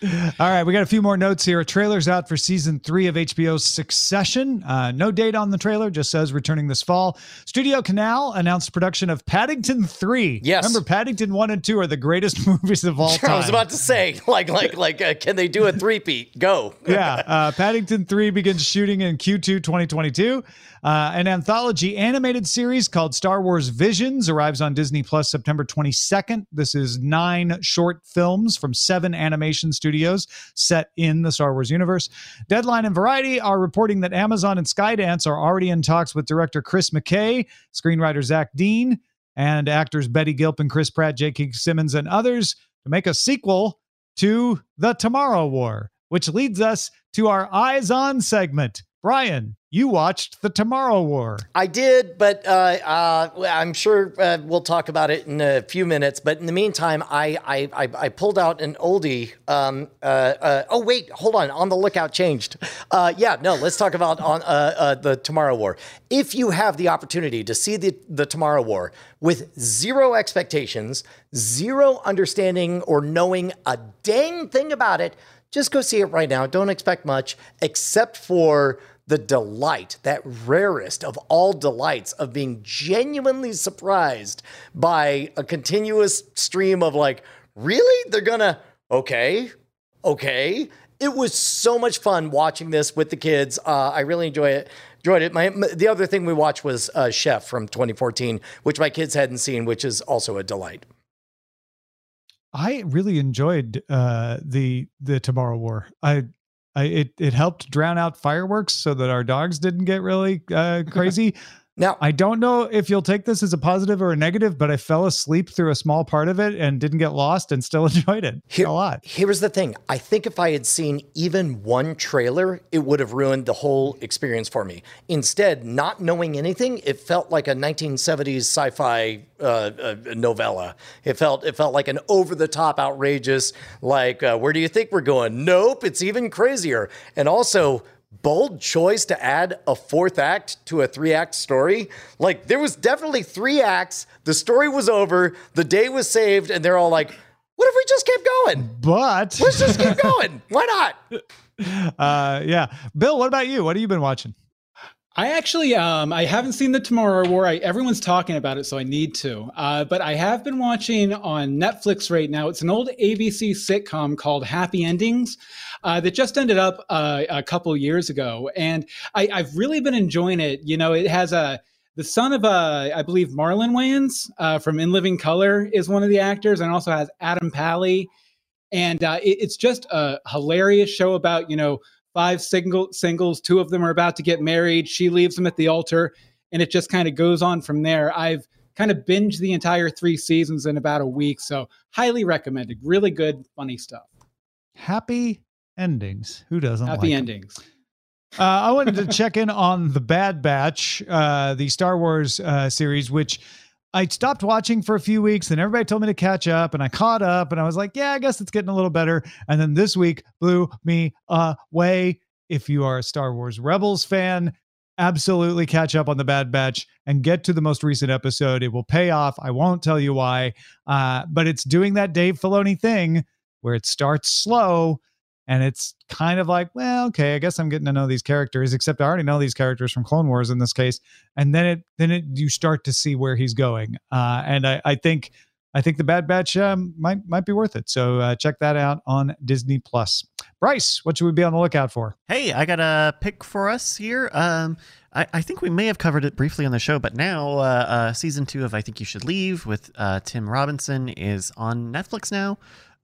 All right, we got a few more notes here. A trailer's out for season three of HBO's Succession. Uh, no date on the trailer, just says returning this fall. Studio Canal announced production of Paddington 3.
Yes.
Remember, Paddington 1 and 2 are the greatest movies of all time.
I was about to say, like, like, like, uh, can they do a three-peat? Go.
yeah, uh, Paddington 3 begins shooting in Q2 2022. Uh, an anthology animated series called Star Wars Visions arrives on Disney Plus September 22nd. This is nine short films from seven animation studios set in the Star Wars universe. Deadline and Variety are reporting that Amazon and Skydance are already in talks with director Chris McKay, screenwriter Zach Dean, and actors Betty Gilpin, Chris Pratt, J.K. Simmons, and others to make a sequel to The Tomorrow War, which leads us to our Eyes On segment. Brian, you watched The Tomorrow War.
I did, but uh, uh, I'm sure uh, we'll talk about it in a few minutes. But in the meantime, I I, I, pulled out an oldie. Um, uh, uh, oh wait, hold on. On the lookout changed. Uh, yeah, no. Let's talk about on the Tomorrow War. If you have the opportunity to see the the Tomorrow War with zero expectations, zero understanding or knowing a dang thing about it, just go see it right now. Don't expect much, except for the delight, that rarest of all delights of being genuinely surprised by a continuous stream of like, really? They're gonna, okay, okay. It was so much fun watching this with the kids. Uh, I really enjoy it. Enjoyed it. My, my, the other thing we watched was uh, Chef from 2014, which my kids hadn't seen, which is also a delight.
I really enjoyed uh, the the Tomorrow War. I I, it it helped drown out fireworks so that our dogs didn't get really uh, crazy.
Now
I don't know if you'll take this as a positive or a negative, but I fell asleep through a small part of it and didn't get lost and still enjoyed it
Here,
a lot.
Here's the thing: I think if I had seen even one trailer, it would have ruined the whole experience for me. Instead, not knowing anything, it felt like a 1970s sci-fi uh, uh, novella. It felt it felt like an over-the-top, outrageous, like uh, where do you think we're going? Nope, it's even crazier. And also, bold choice to add a fourth act to a three act story. Like, there was definitely three acts. The story was over, the day was saved, and they're all like, what if we just kept going?
But
let's just keep going. Why not?
Uh, yeah. Bill, what about you? What have you been watching?
I actually, um, I haven't seen the Tomorrow War. I, everyone's talking about it, so I need to. Uh, but I have been watching on Netflix right now. It's an old ABC sitcom called Happy Endings uh, that just ended up uh, a couple years ago, and I, I've really been enjoying it. You know, it has a the son of uh, I believe Marlon Wayans uh, from In Living Color is one of the actors, and also has Adam Pally, and uh, it, it's just a hilarious show about you know five single singles. Two of them are about to get married. She leaves them at the altar, and it just kind of goes on from there. I've kind of binged the entire three seasons in about a week, so highly recommended. Really good, funny stuff.
Happy endings. Who doesn't?
Happy
like
endings.
Uh, I wanted to check in on the Bad Batch, uh, the Star Wars uh, series, which I stopped watching for a few weeks, and everybody told me to catch up, and I caught up, and I was like, yeah, I guess it's getting a little better. And then this week blew me away. If you are a Star Wars Rebels fan, absolutely catch up on the Bad Batch and get to the most recent episode. It will pay off. I won't tell you why, uh, but it's doing that Dave Filoni thing where it starts slow and it's kind of like, well, okay, I guess I'm getting to know these characters, except I already know these characters from Clone Wars in this case. And then it then it you start to see where he's going. Uh, and I, I think I think the Bad Batch um, might might be worth it. So uh, check that out on Disney Plus. Bryce, what should we be on the lookout for?
Hey, I got a pick for us here. Um, I, I think we may have covered it briefly on the show, but now uh, uh, season two of I Think You Should Leave with uh, Tim Robinson is on Netflix now.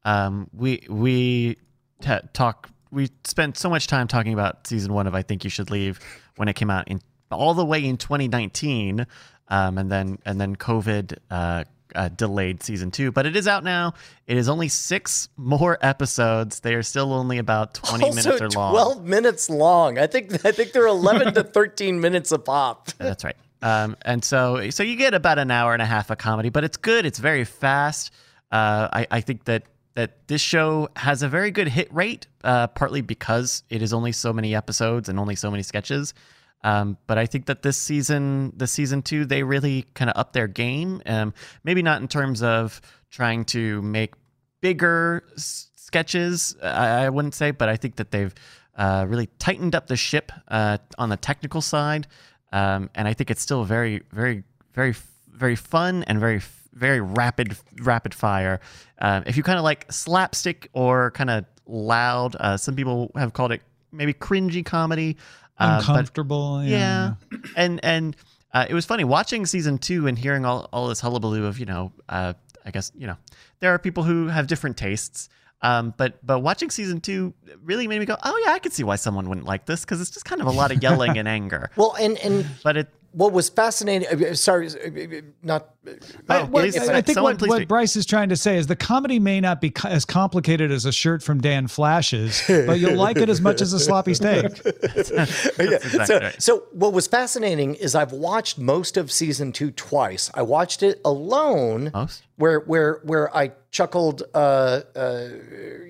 Um, we we t- talk. We spent so much time talking about season one of I Think You Should Leave when it came out in all the way in 2019, um, and then and then COVID uh, uh, delayed season two, but it is out now. It is only six more episodes. They are still only about 20
also
minutes or long.
12 minutes long. I think I think they're 11 to 13 minutes a pop.
That's right. Um, and so so you get about an hour and a half of comedy, but it's good. It's very fast. Uh, I, I think that that this show has a very good hit rate, uh, partly because it is only so many episodes and only so many sketches. Um, but I think that this season, the season two, they really kind of up their game. Um, maybe not in terms of trying to make bigger s- sketches, I, I wouldn't say, but I think that they've uh, really tightened up the ship uh, on the technical side. Um, and I think it's still very, very, very, very fun and very, very rapid, rapid fire. Um, if you kind of like slapstick or kind of loud, uh, some people have called it maybe cringy comedy. Uh, but-
Uncomfortable.
yeah. And and uh, it was funny watching season two and hearing all, all this hullabaloo of, you know, uh, I guess, you know, there are people who have different tastes. Um, but but watching season two really made me go, oh yeah, I could see why someone wouldn't like this because it's just kind of a lot of yelling and anger.
Well, and and
But it
what was fascinating, uh, sorry, uh, not
Oh,
What-
please,
I think what, what. Bryce is trying to say is the comedy may not be co- as complicated as a shirt from Dan Flashes, but you'll like it as much as a sloppy steak.
yeah.
exactly
so,
right.
so what was fascinating is I've watched most of season two twice. I watched it alone,
Most?
where where where I chuckled uh, uh,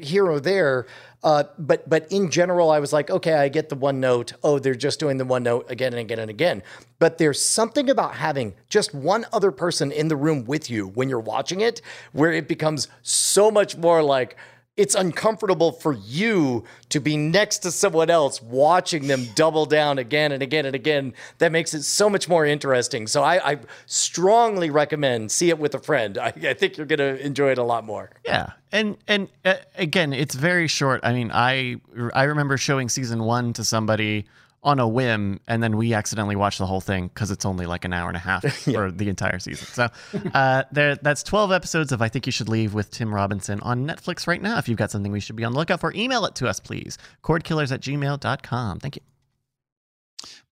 here or there. Uh, but but in general, I was like, okay, I get the one note. Oh, they're just doing the one note again and again and again. But there's something about having just one other person in the room with you when you're watching it, where it becomes so much more like it's uncomfortable for you to be next to someone else watching them double down again and again and again. That makes it so much more interesting. So I, I strongly recommend see it with a friend. I, I think you're going to enjoy it a lot more.
Yeah, and and uh, again, it's very short. I mean, I I remember showing season one to somebody on a whim, and then we accidentally watch the whole thing because it's only like an hour and a half for the entire season. So uh, there, that's twelve episodes of I Think You Should Leave with Tim Robinson on Netflix right now. If you've got something we should be on the lookout for, email it to us, please. Cordkillers at gmail.com. Thank you.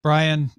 Brian,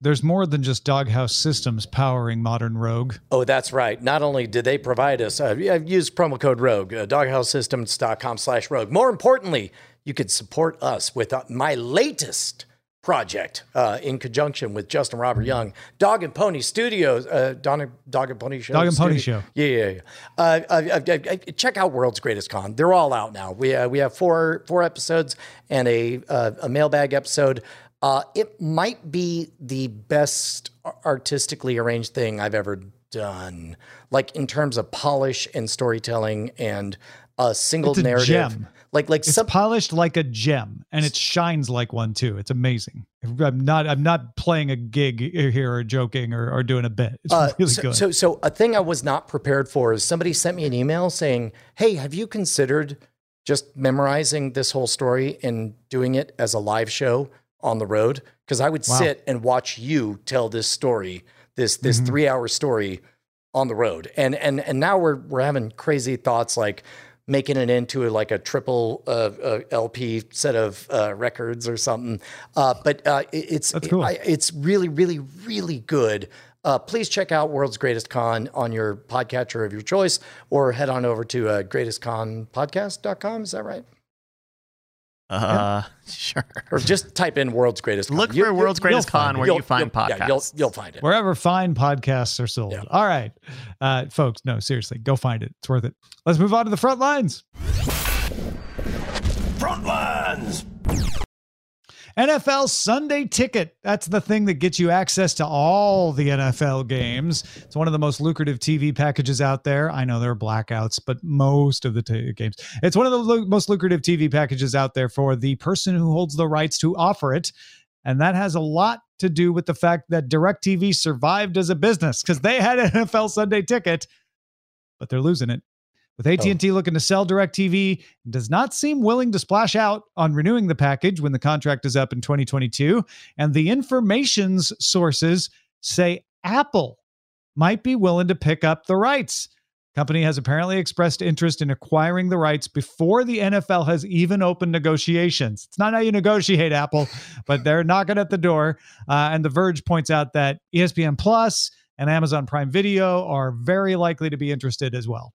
there's more than just Doghouse Systems powering modern Rogue.
Oh, that's right. Not only did they provide us, uh, I've used promo code ROGUE, uh, doghousesystems.com slash rogue. More importantly, you could support us with uh, my latest project uh, in conjunction with Justin Robert Young, Dog and Pony Studios, uh, Dog, Dog and Pony Show.
Dog and Pony Show.
Yeah, yeah, yeah. Uh, uh, uh, uh, check out World's Greatest Con. They're all out now. We uh, we have four four episodes and a uh, a mailbag episode. Uh, it might be the best artistically arranged thing I've ever done. Like in terms of polish and storytelling and a single
It's a
narrative.
gem.
Like like
It's
some
polished like a gem, and it shines like one too. It's amazing. I'm not. I'm not playing a gig here or joking or, or doing a bit. It's
Uh,
really
so,
good.
So, so a thing I was not prepared for is somebody sent me an email saying, "Hey, have you considered just memorizing this whole story and doing it as a live show on the road?" Because I would
Wow.
sit and watch you tell this story, this this
Mhm.
three hour story on the road, and and and now we're we're having crazy thoughts like making it into a, like a triple uh, uh, LP set of uh, records or something. Uh, but uh, it- it's
cool.
I, it's really, really, really good. Uh, please check out World's Greatest Con on your podcatcher of your choice, or head on over to uh, greatestconpodcast.com. Is that right?
Uh, sure.
Or just type in World's Greatest Con.
Look
You-
for
you-
World's Greatest
you'll find
Con where
you'll-
you find
you'll-
podcasts.
Yeah, you'll, you'll find it.
Wherever fine podcasts are sold.
Yeah.
All right, uh, folks. No, seriously, go find it. It's worth it. Let's move on to the front lines.
Front lines.
NFL Sunday Ticket. That's the thing that gets you access to all the NFL games. It's one of the most lucrative TV packages out there. I know there are blackouts, but most of the t- games. It's one of the lu- most lucrative TV packages out there for the person who holds the rights to offer it. And that has a lot to do with the fact that DirecTV survived as a business because they had an NFL Sunday Ticket, but they're losing it with AT&T
Oh.
looking to sell DirecTV, does not seem willing to splash out on renewing the package when the contract is up in 2022. And the information's sources say Apple might be willing to pick up the rights. Company has apparently expressed interest in acquiring the rights before the NFL has even opened negotiations. It's not how you negotiate, Apple, but they're knocking at the door. Uh, and The Verge points out that ESPN Plus and Amazon Prime Video are very likely to be interested as well.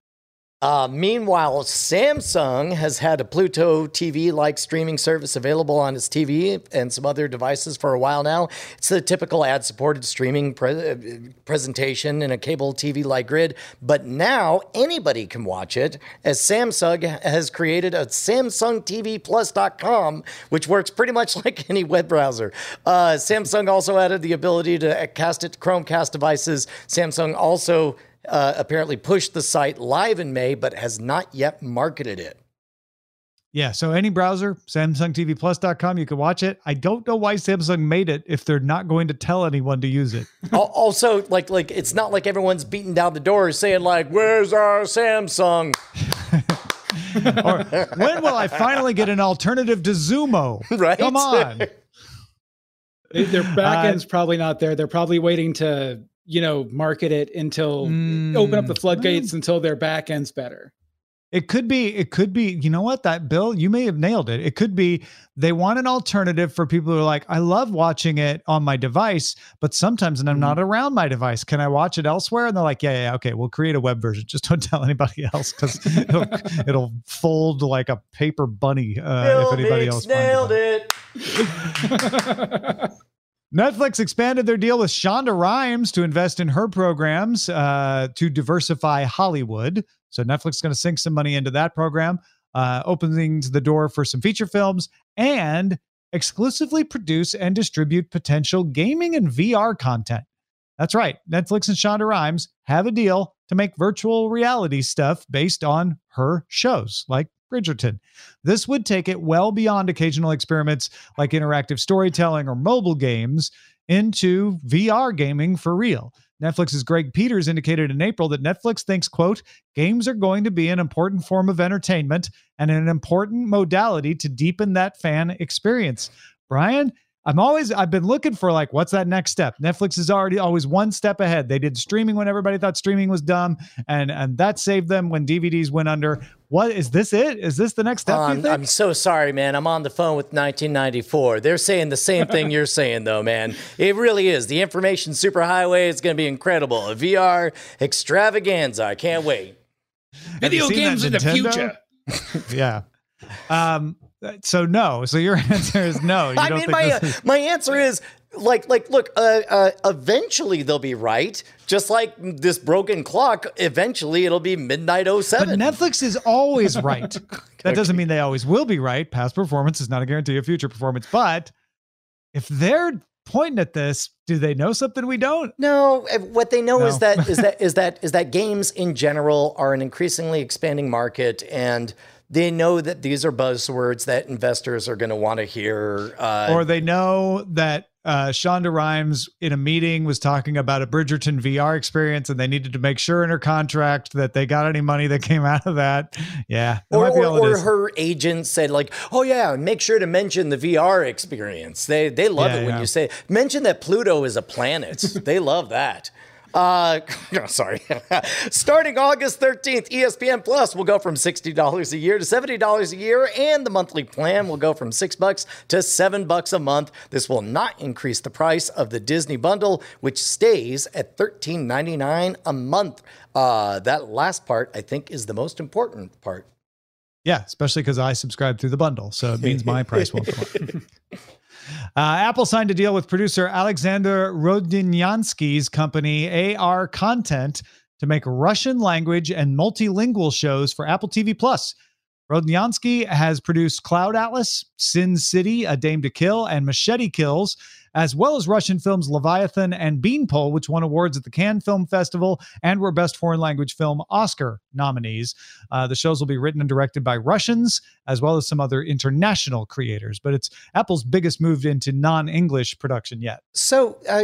Uh, meanwhile, Samsung has had a Pluto TV like streaming service available on its TV and some other devices for a while now. It's the typical ad supported streaming pre- uh, presentation in a cable TV like grid, but now anybody can watch it as Samsung has created a SamsungTVPlus.com, which works pretty much like any web browser. Uh, Samsung also added the ability to cast it to Chromecast devices. Samsung also uh, apparently pushed the site live in May, but has not yet marketed it.
Yeah, so any browser, SamsungTVPlus.com, you can watch it. I don't know why Samsung made it if they're not going to tell anyone to use it.
Also, like, like it's not like everyone's beating down the door saying like, "Where's our Samsung?"
or when will I finally get an alternative to Xumo?
Right?
Come on.
They- Their
Uh,
probably not there. They're probably waiting to, you know, market it until open up the
Mm,
floodgates until their back end's better.
It could be, it could be, you know what, that Bill, you may have nailed it. It could be they want an alternative for people who are like, I love watching it on my device, but sometimes when I'm not around my device, can I watch it elsewhere? And they're like, yeah, yeah, okay, we'll create a web version. Just don't tell anybody else because it'll, it'll fold like a paper bunny uh, if anybody else
nailed
it.
it.
Netflix expanded their deal with Shonda Rhimes to invest in her programs uh, to diversify Hollywood. So Netflix is going to sink some money into that program, uh, opening the door for some feature films and exclusively produce and distribute potential gaming and VR content. That's right. Netflix and Shonda Rhimes have a deal to make virtual reality stuff based on her shows, like Bridgerton. This would take it well beyond occasional experiments like interactive storytelling or mobile games into VR gaming for real. Netflix's Greg Peters indicated in April that Netflix thinks, quote, games are going to be an important form of entertainment and an important modality to deepen that fan experience. Brian, I'm always I've been looking for like what's that next step? Netflix is already always one step ahead. They did streaming when everybody thought streaming was dumb and and that saved them when DVDs went under. What is this it? Is this the next step? do you
Um,
think?
I'm so sorry, man. I'm on the phone with 1994. They're saying the same thing you're saying, though, man. It really is. The information superhighway is going to be incredible. A VR extravaganza. I can't wait.
Video games
that
in the future.
yeah. Um. So no. So your answer is no. You
I
don't
mean,
think
my
is-
my answer is like like look. Uh, uh, eventually they'll be right. Just like this broken clock. Eventually it'll be midnight 07.
But Netflix is always right. That doesn't mean they always will be right. Past performance is not a guarantee of future performance. But if they're pointing at this, do they know something we don't?
No, uh, what they know is that is that is that is that games in general are an increasingly expanding market, and they know that these are buzzwords that investors are going to want to hear. Uh,
or they know that uh, Shonda Rhimes in a meeting was talking about a Bridgerton VR experience, and they needed to make sure in her contract that they got any money that came out of that. Yeah, that
or, or, or her agent said like, "Oh yeah, make sure to mention the VR experience." They they love
Yeah,
it when
yeah.
you say mention that Pluto is a planet. they love that. Uh, sorry. Starting August 13th, ESPN Plus will go from $60 a year to $70 a year, and the monthly plan will go from six bucks to seven bucks a month. This will not increase the price of the Disney bundle, which stays at $13.99 a month. Uh, that last part, I think, is the most important part.
Yeah, especially because I subscribe through the bundle, so it means my price won't go up. Uh, Apple signed a deal with producer Alexander Rodnyansky's company AR Content to make Russian language and multilingual shows for Apple TV Plus. Rodnyansky has produced Cloud Atlas, Sin City, A Dame to Kill, and Machete Kills, as well as Russian films Leviathan and Beanpole, which won awards at the Cannes Film Festival and were Best Foreign Language Film Oscar nominees. Uh, the shows will be written and directed by Russians, as well as some other international creators, but it's Apple's biggest move into non English production yet.
So uh,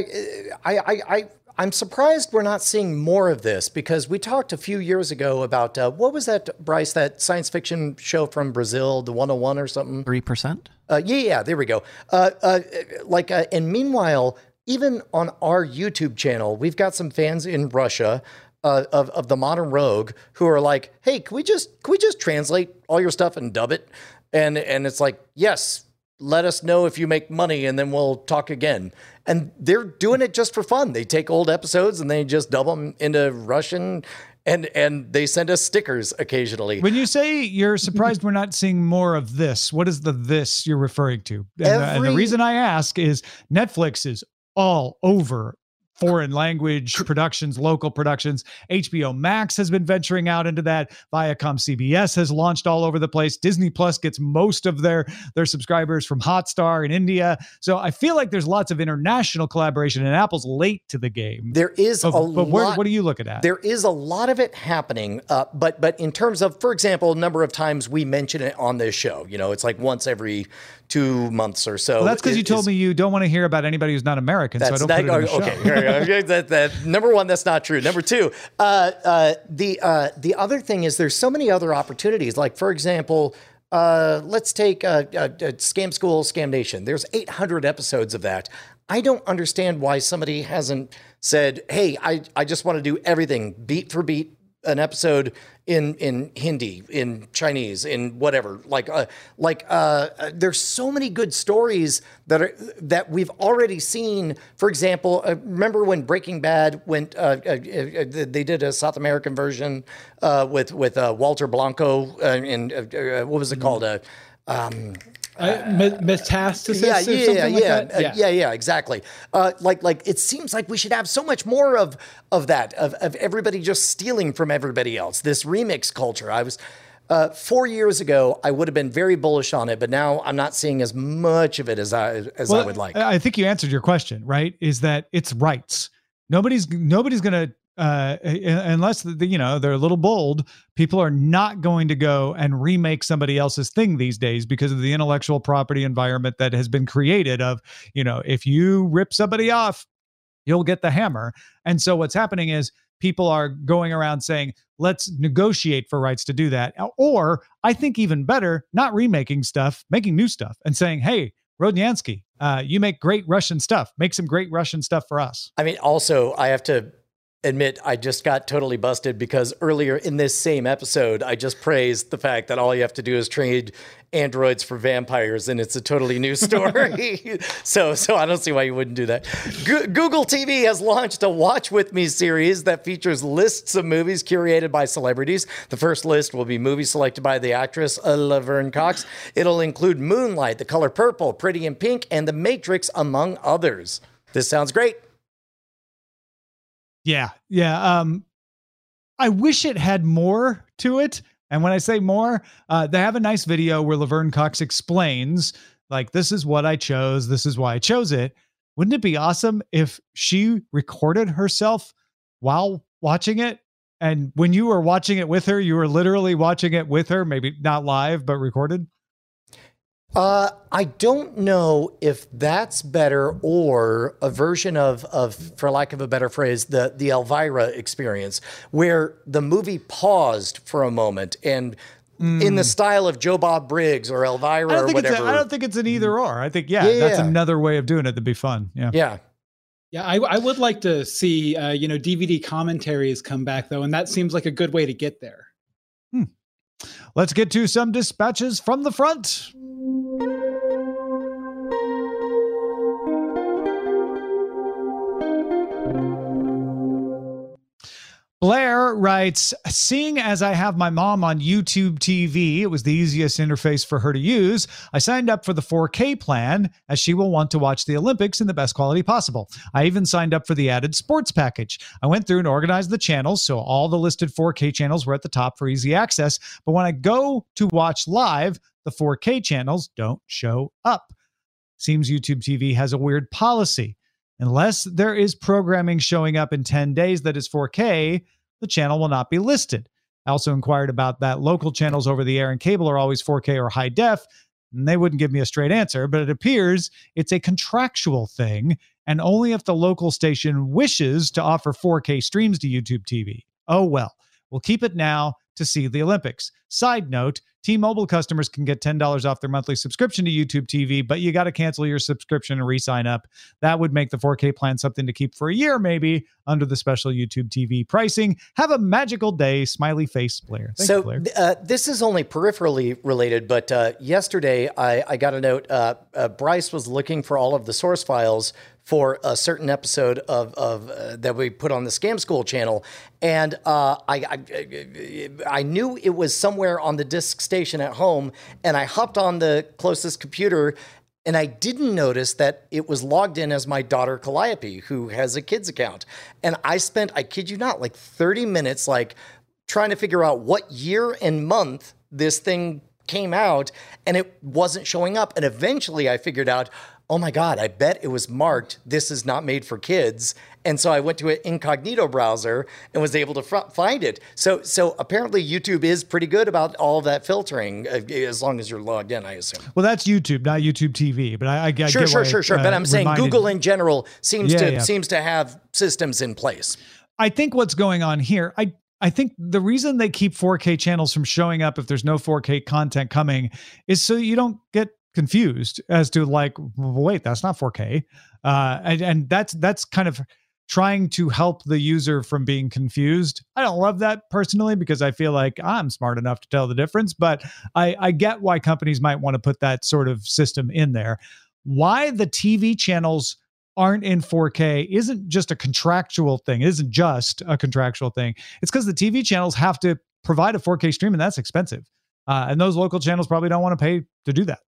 I, I, I, I'm surprised we're not seeing more of this because we talked a few years ago about uh, what was that, Bryce, that science fiction show from Brazil, the 101 or something?
3%?
Uh, yeah, yeah, there we go. Uh, uh, like, uh, and meanwhile, even on our YouTube channel, we've got some fans in Russia uh, of of the Modern Rogue who are like, "Hey, can we just can we just translate all your stuff and dub it?" And and it's like, yes, let us know if you make money, and then we'll talk again. And they're doing it just for fun. They take old episodes and they just dub them into Russian. And, and they send us stickers occasionally.
When you say you're surprised we're not seeing more of this, what is the this you're referring to? And, the, and the reason I ask is Netflix is all over foreign language productions, local productions. HBO Max has been venturing out into that. Viacom CBS has launched all over the place. Disney Plus gets most of their their subscribers from Hotstar in India. So I feel like there's lots of international collaboration, and Apple's late to the game.
There is
But,
a
but where,
lot.
what are you looking at?
There is a lot of it happening, uh, but but in terms of, for example, a number of times we mention it on this show. You know, it's like once every two months or so.
well, that's because you told me you don't want to hear about anybody who's not American, so I don't
not,
put it in the
okay. okay, that, that, number one, that's not true. Number two, uh, uh, the uh, the other thing is there's so many other opportunities. Like for example, uh, let's take uh, uh, Scam School, Scam Nation. There's 800 episodes of that. I don't understand why somebody hasn't said, "Hey, I I just want to do everything beat for beat." An episode in in Hindi, in Chinese, in whatever. Like uh, like uh, uh, there's so many good stories that are that we've already seen. For example, uh, remember when Breaking Bad went? Uh, uh, they did a South American version uh, with with uh, Walter Blanco uh, and what was it called? Uh, um,
Uh, metastasis
yeah,
or
yeah,
something
yeah,
like
yeah,
that?
uh, yeah, yeah, exactly. Uh, like, like it seems like we should have so much more of of that, of of everybody just stealing from everybody else. This remix culture. I was uh, four years ago, I would have been very bullish on it, but now I'm not seeing as much of it as I as I would like.
I think you answered your question, right? Is that it's rights. Nobody's nobody's going to uh unless the, you know they're a little bold people are not going to go and remake somebody else's thing these days because of the intellectual property environment that has been created of you know if you rip somebody off you'll get the hammer. And so what's happening is people are going around saying let's negotiate for rights to do that. Or i think even better not remaking stuff making new stuff and saying hey rodnyansky uh, you make great russian stuff. Make some great russian stuff for us.
I mean, also, I have to admit, I just got totally busted because earlier in this same episode, I just praised the fact that all you have to do is trade androids for vampires, and it's a totally new story. so, so I don't see why you wouldn't do that. Go- Google TV has launched a Watch with Me series that features lists of movies curated by celebrities. The first list will be movies selected by the actress uh, Laverne Cox. It'll include Moonlight, The Color Purple, Pretty in Pink, and The Matrix, among others. This sounds great.
Yeah, yeah. Um, I wish it had more to it. And when I say more, uh, they have a nice video where Laverne Cox explains, like, this is what I chose. This is why I chose it. Wouldn't it be awesome if she recorded herself while watching it? And when you were watching it with her, you were literally watching it with her, maybe not live, but recorded.
Uh, I don't know if that's better or a version of, of, for lack of a better phrase, the the Elvira experience, where the movie paused for a moment and. In the style of Joe Bob Briggs or Elvira
Hmm. I don't
or
think it's.
whatever.
A, I don't think it's an either or. I think yeah,
Yeah,
that's
yeah.
another way of doing it. That'd be fun. Yeah.
yeah.
Yeah, I, I would like to see uh, you know DVD commentaries come back though, and that seems like a good way to get there.
Let's get to some dispatches from the front. Writes, seeing as I have my mom on YouTube TV, it was the easiest interface for her to use. I signed up for the 4K plan as she will want to watch the Olympics in the best quality possible. I even signed up for the added sports package. I went through and organized the channels, so all the listed 4K channels were at the top for easy access. But when I go to watch live, the 4K channels don't show up. Seems YouTube TV has a weird policy. Unless there is programming showing up in 10 days that is 4K, the channel will not be listed. I also inquired about that local channels over the air and cable are always 4K or high def, and they wouldn't give me a straight answer, but it appears it's a contractual thing, and only if the local station wishes to offer 4K streams to YouTube TV. Oh well, we'll keep it now to see the Olympics. Side note T Mobile customers can get $10 off their monthly subscription to YouTube TV, but you got to cancel your subscription and re sign up. That would make the 4K plan something to keep for a year, maybe, under the special YouTube TV pricing. Have a magical day. Smiley face, Blair. Thank
so
you, Blair.
uh, this is only peripherally related, but uh, yesterday I, I got a note. Uh, uh, Bryce was looking for all of the source files for a certain episode of, of uh, that we put on the Scam School channel, and uh, I, I I knew it was somewhere on the disk station at home, and I hopped on the closest computer. And I didn't notice that it was logged in as my daughter Calliope, who has a kids account. And I spent, I kid you not, like 30 minutes like trying to figure out what year and month this thing came out and it wasn't showing up. And eventually I figured out, oh my God, I bet it was marked, this is not made for kids. And so I went to an incognito browser and was able to fr- find it. So, so apparently YouTube is pretty good about all of that filtering uh, as long as you're logged in, I assume.
Well, that's YouTube, not YouTube TV. But I, I, I
Sure, sure, sure, sure. but
uh,
I'm saying
reminded-
Google in general seems
Yeah,
to
yeah.
seems to have systems in place.
I think what's going on here, I I think the reason they keep 4K channels from showing up if there's no 4K content coming is so you don't get confused as to like, wait, that's not 4K, uh, and and that's that's kind of trying to help the user from being confused. I don't love that personally because I feel like I'm smart enough to tell the difference, but I I get why companies might want to put that sort of system in there. Why the TV channels aren't in 4K isn't just a contractual thing. It isn't just a contractual thing. It's because the TV channels have to provide a 4K stream, and that's expensive. Uh, and those local channels probably don't want to pay to do that.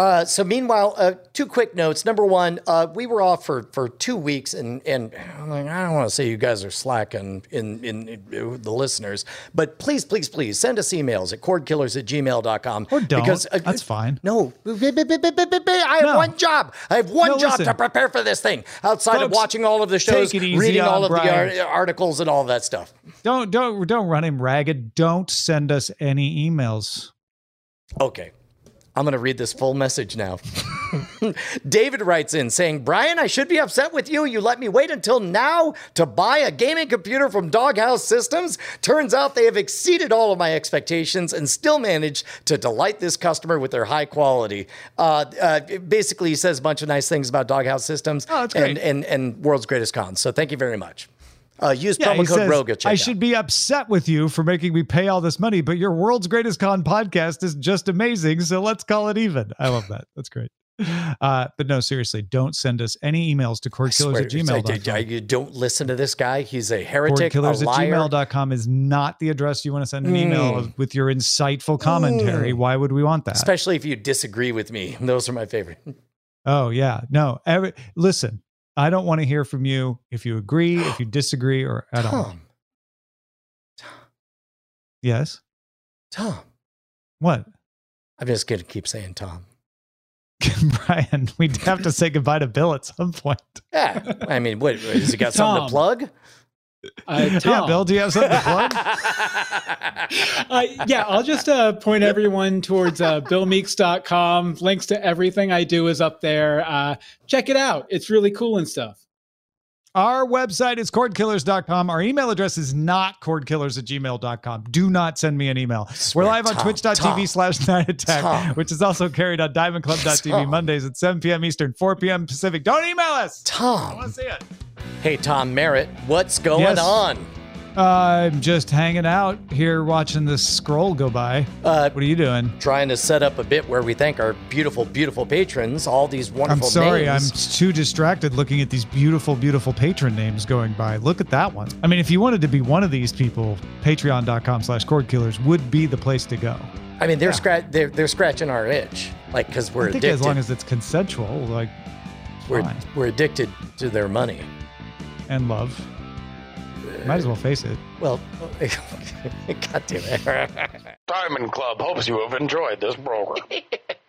Uh, so meanwhile, uh, two quick notes. Number one, uh, we were off for, for two weeks, and and I'm like, I don't want to say you guys are slacking in, in, in the listeners, but please, please, please send us emails at cordkillers at gmail.com.
Or don't.
Because, uh,
That's fine.
No, I have
No.
one job. I have one
No,
job
listen.
to prepare for this thing outside of watching all of the shows,
take it easy
reading all of
Brian.
the ar- articles, and all that stuff.
Don't don't don't run him ragged. Don't send us any emails.
Okay. I'm going to read this full message now. David writes in saying, Brian, I should be upset with you. You let me wait until now to buy a gaming computer from Doghouse Systems. Turns out they have exceeded all of my expectations and still managed to delight this customer with their high quality. Uh, uh, basically, he says a bunch of nice things about Doghouse Systems
Oh,
and, and, and World's Greatest Cons. So thank you very much. Uh, use
Yeah,
promo code
says,
ROGA. Check
I
out.
should be upset with you for making me pay all this money, but your world's greatest con podcast is just amazing. So let's call it even. I love that. That's great. Uh, but no, seriously, don't send us any emails to cordkillers at gmail.com.
You don't listen to this guy. He's a heretic, a
Cordkillers at
liar.
gmail.com is not the address you want to send an email
Mm.
of- with your insightful commentary. Why would we want that?
especially if you disagree with me. Those are my favorite.
Oh yeah, no. Every, listen, I don't want to hear from you if you agree, if you disagree, or at don't. know.
Tom,
Yes.
Tom.
What,
I'm just gonna keep saying Tom.
Brian? We'd have to say goodbye to Bill at some point.
Yeah, I mean, what has he got something to plug?
Uh,
Yeah, Bill, do you have something to plug?
uh, yeah, I'll just uh, point everyone towards uh, billmeeks.com. Links to everything I do is up there. Uh, check it out. It's really cool and stuff.
Our website is cordkillers.com. Our email address is not cordkillers at gmail.com. Do not send me an email. We're live on
Tom,
twitch.tv slash night attack,
Tom.
which is also carried on diamondclub.tv
Tom.
Mondays at 7 p.m. Eastern, 4 p.m. Pacific. Don't email us. Tom. I want to see it.
Hey, Tom Merritt, what's going
Yes.
on?
I'm just hanging out here watching this scroll go by.
Uh,
what are you doing?
Trying to set up a bit where we thank our beautiful, beautiful patrons, all these wonderful I'm
sorry,
names.
I'm too distracted looking at these beautiful, beautiful patron names going by. Look at that one. I mean, if you wanted to be one of these people, patreon.com slash cord killers would be the place to go.
I mean, they're, scratch they're, they're scratching our itch, like, because we're
I think
addicted.
as long as it's consensual, like,
we're,
fine.
we're addicted to their money.
and love. Might as well face it.
Well, God damn it.
Diamond Club hopes you have enjoyed this program.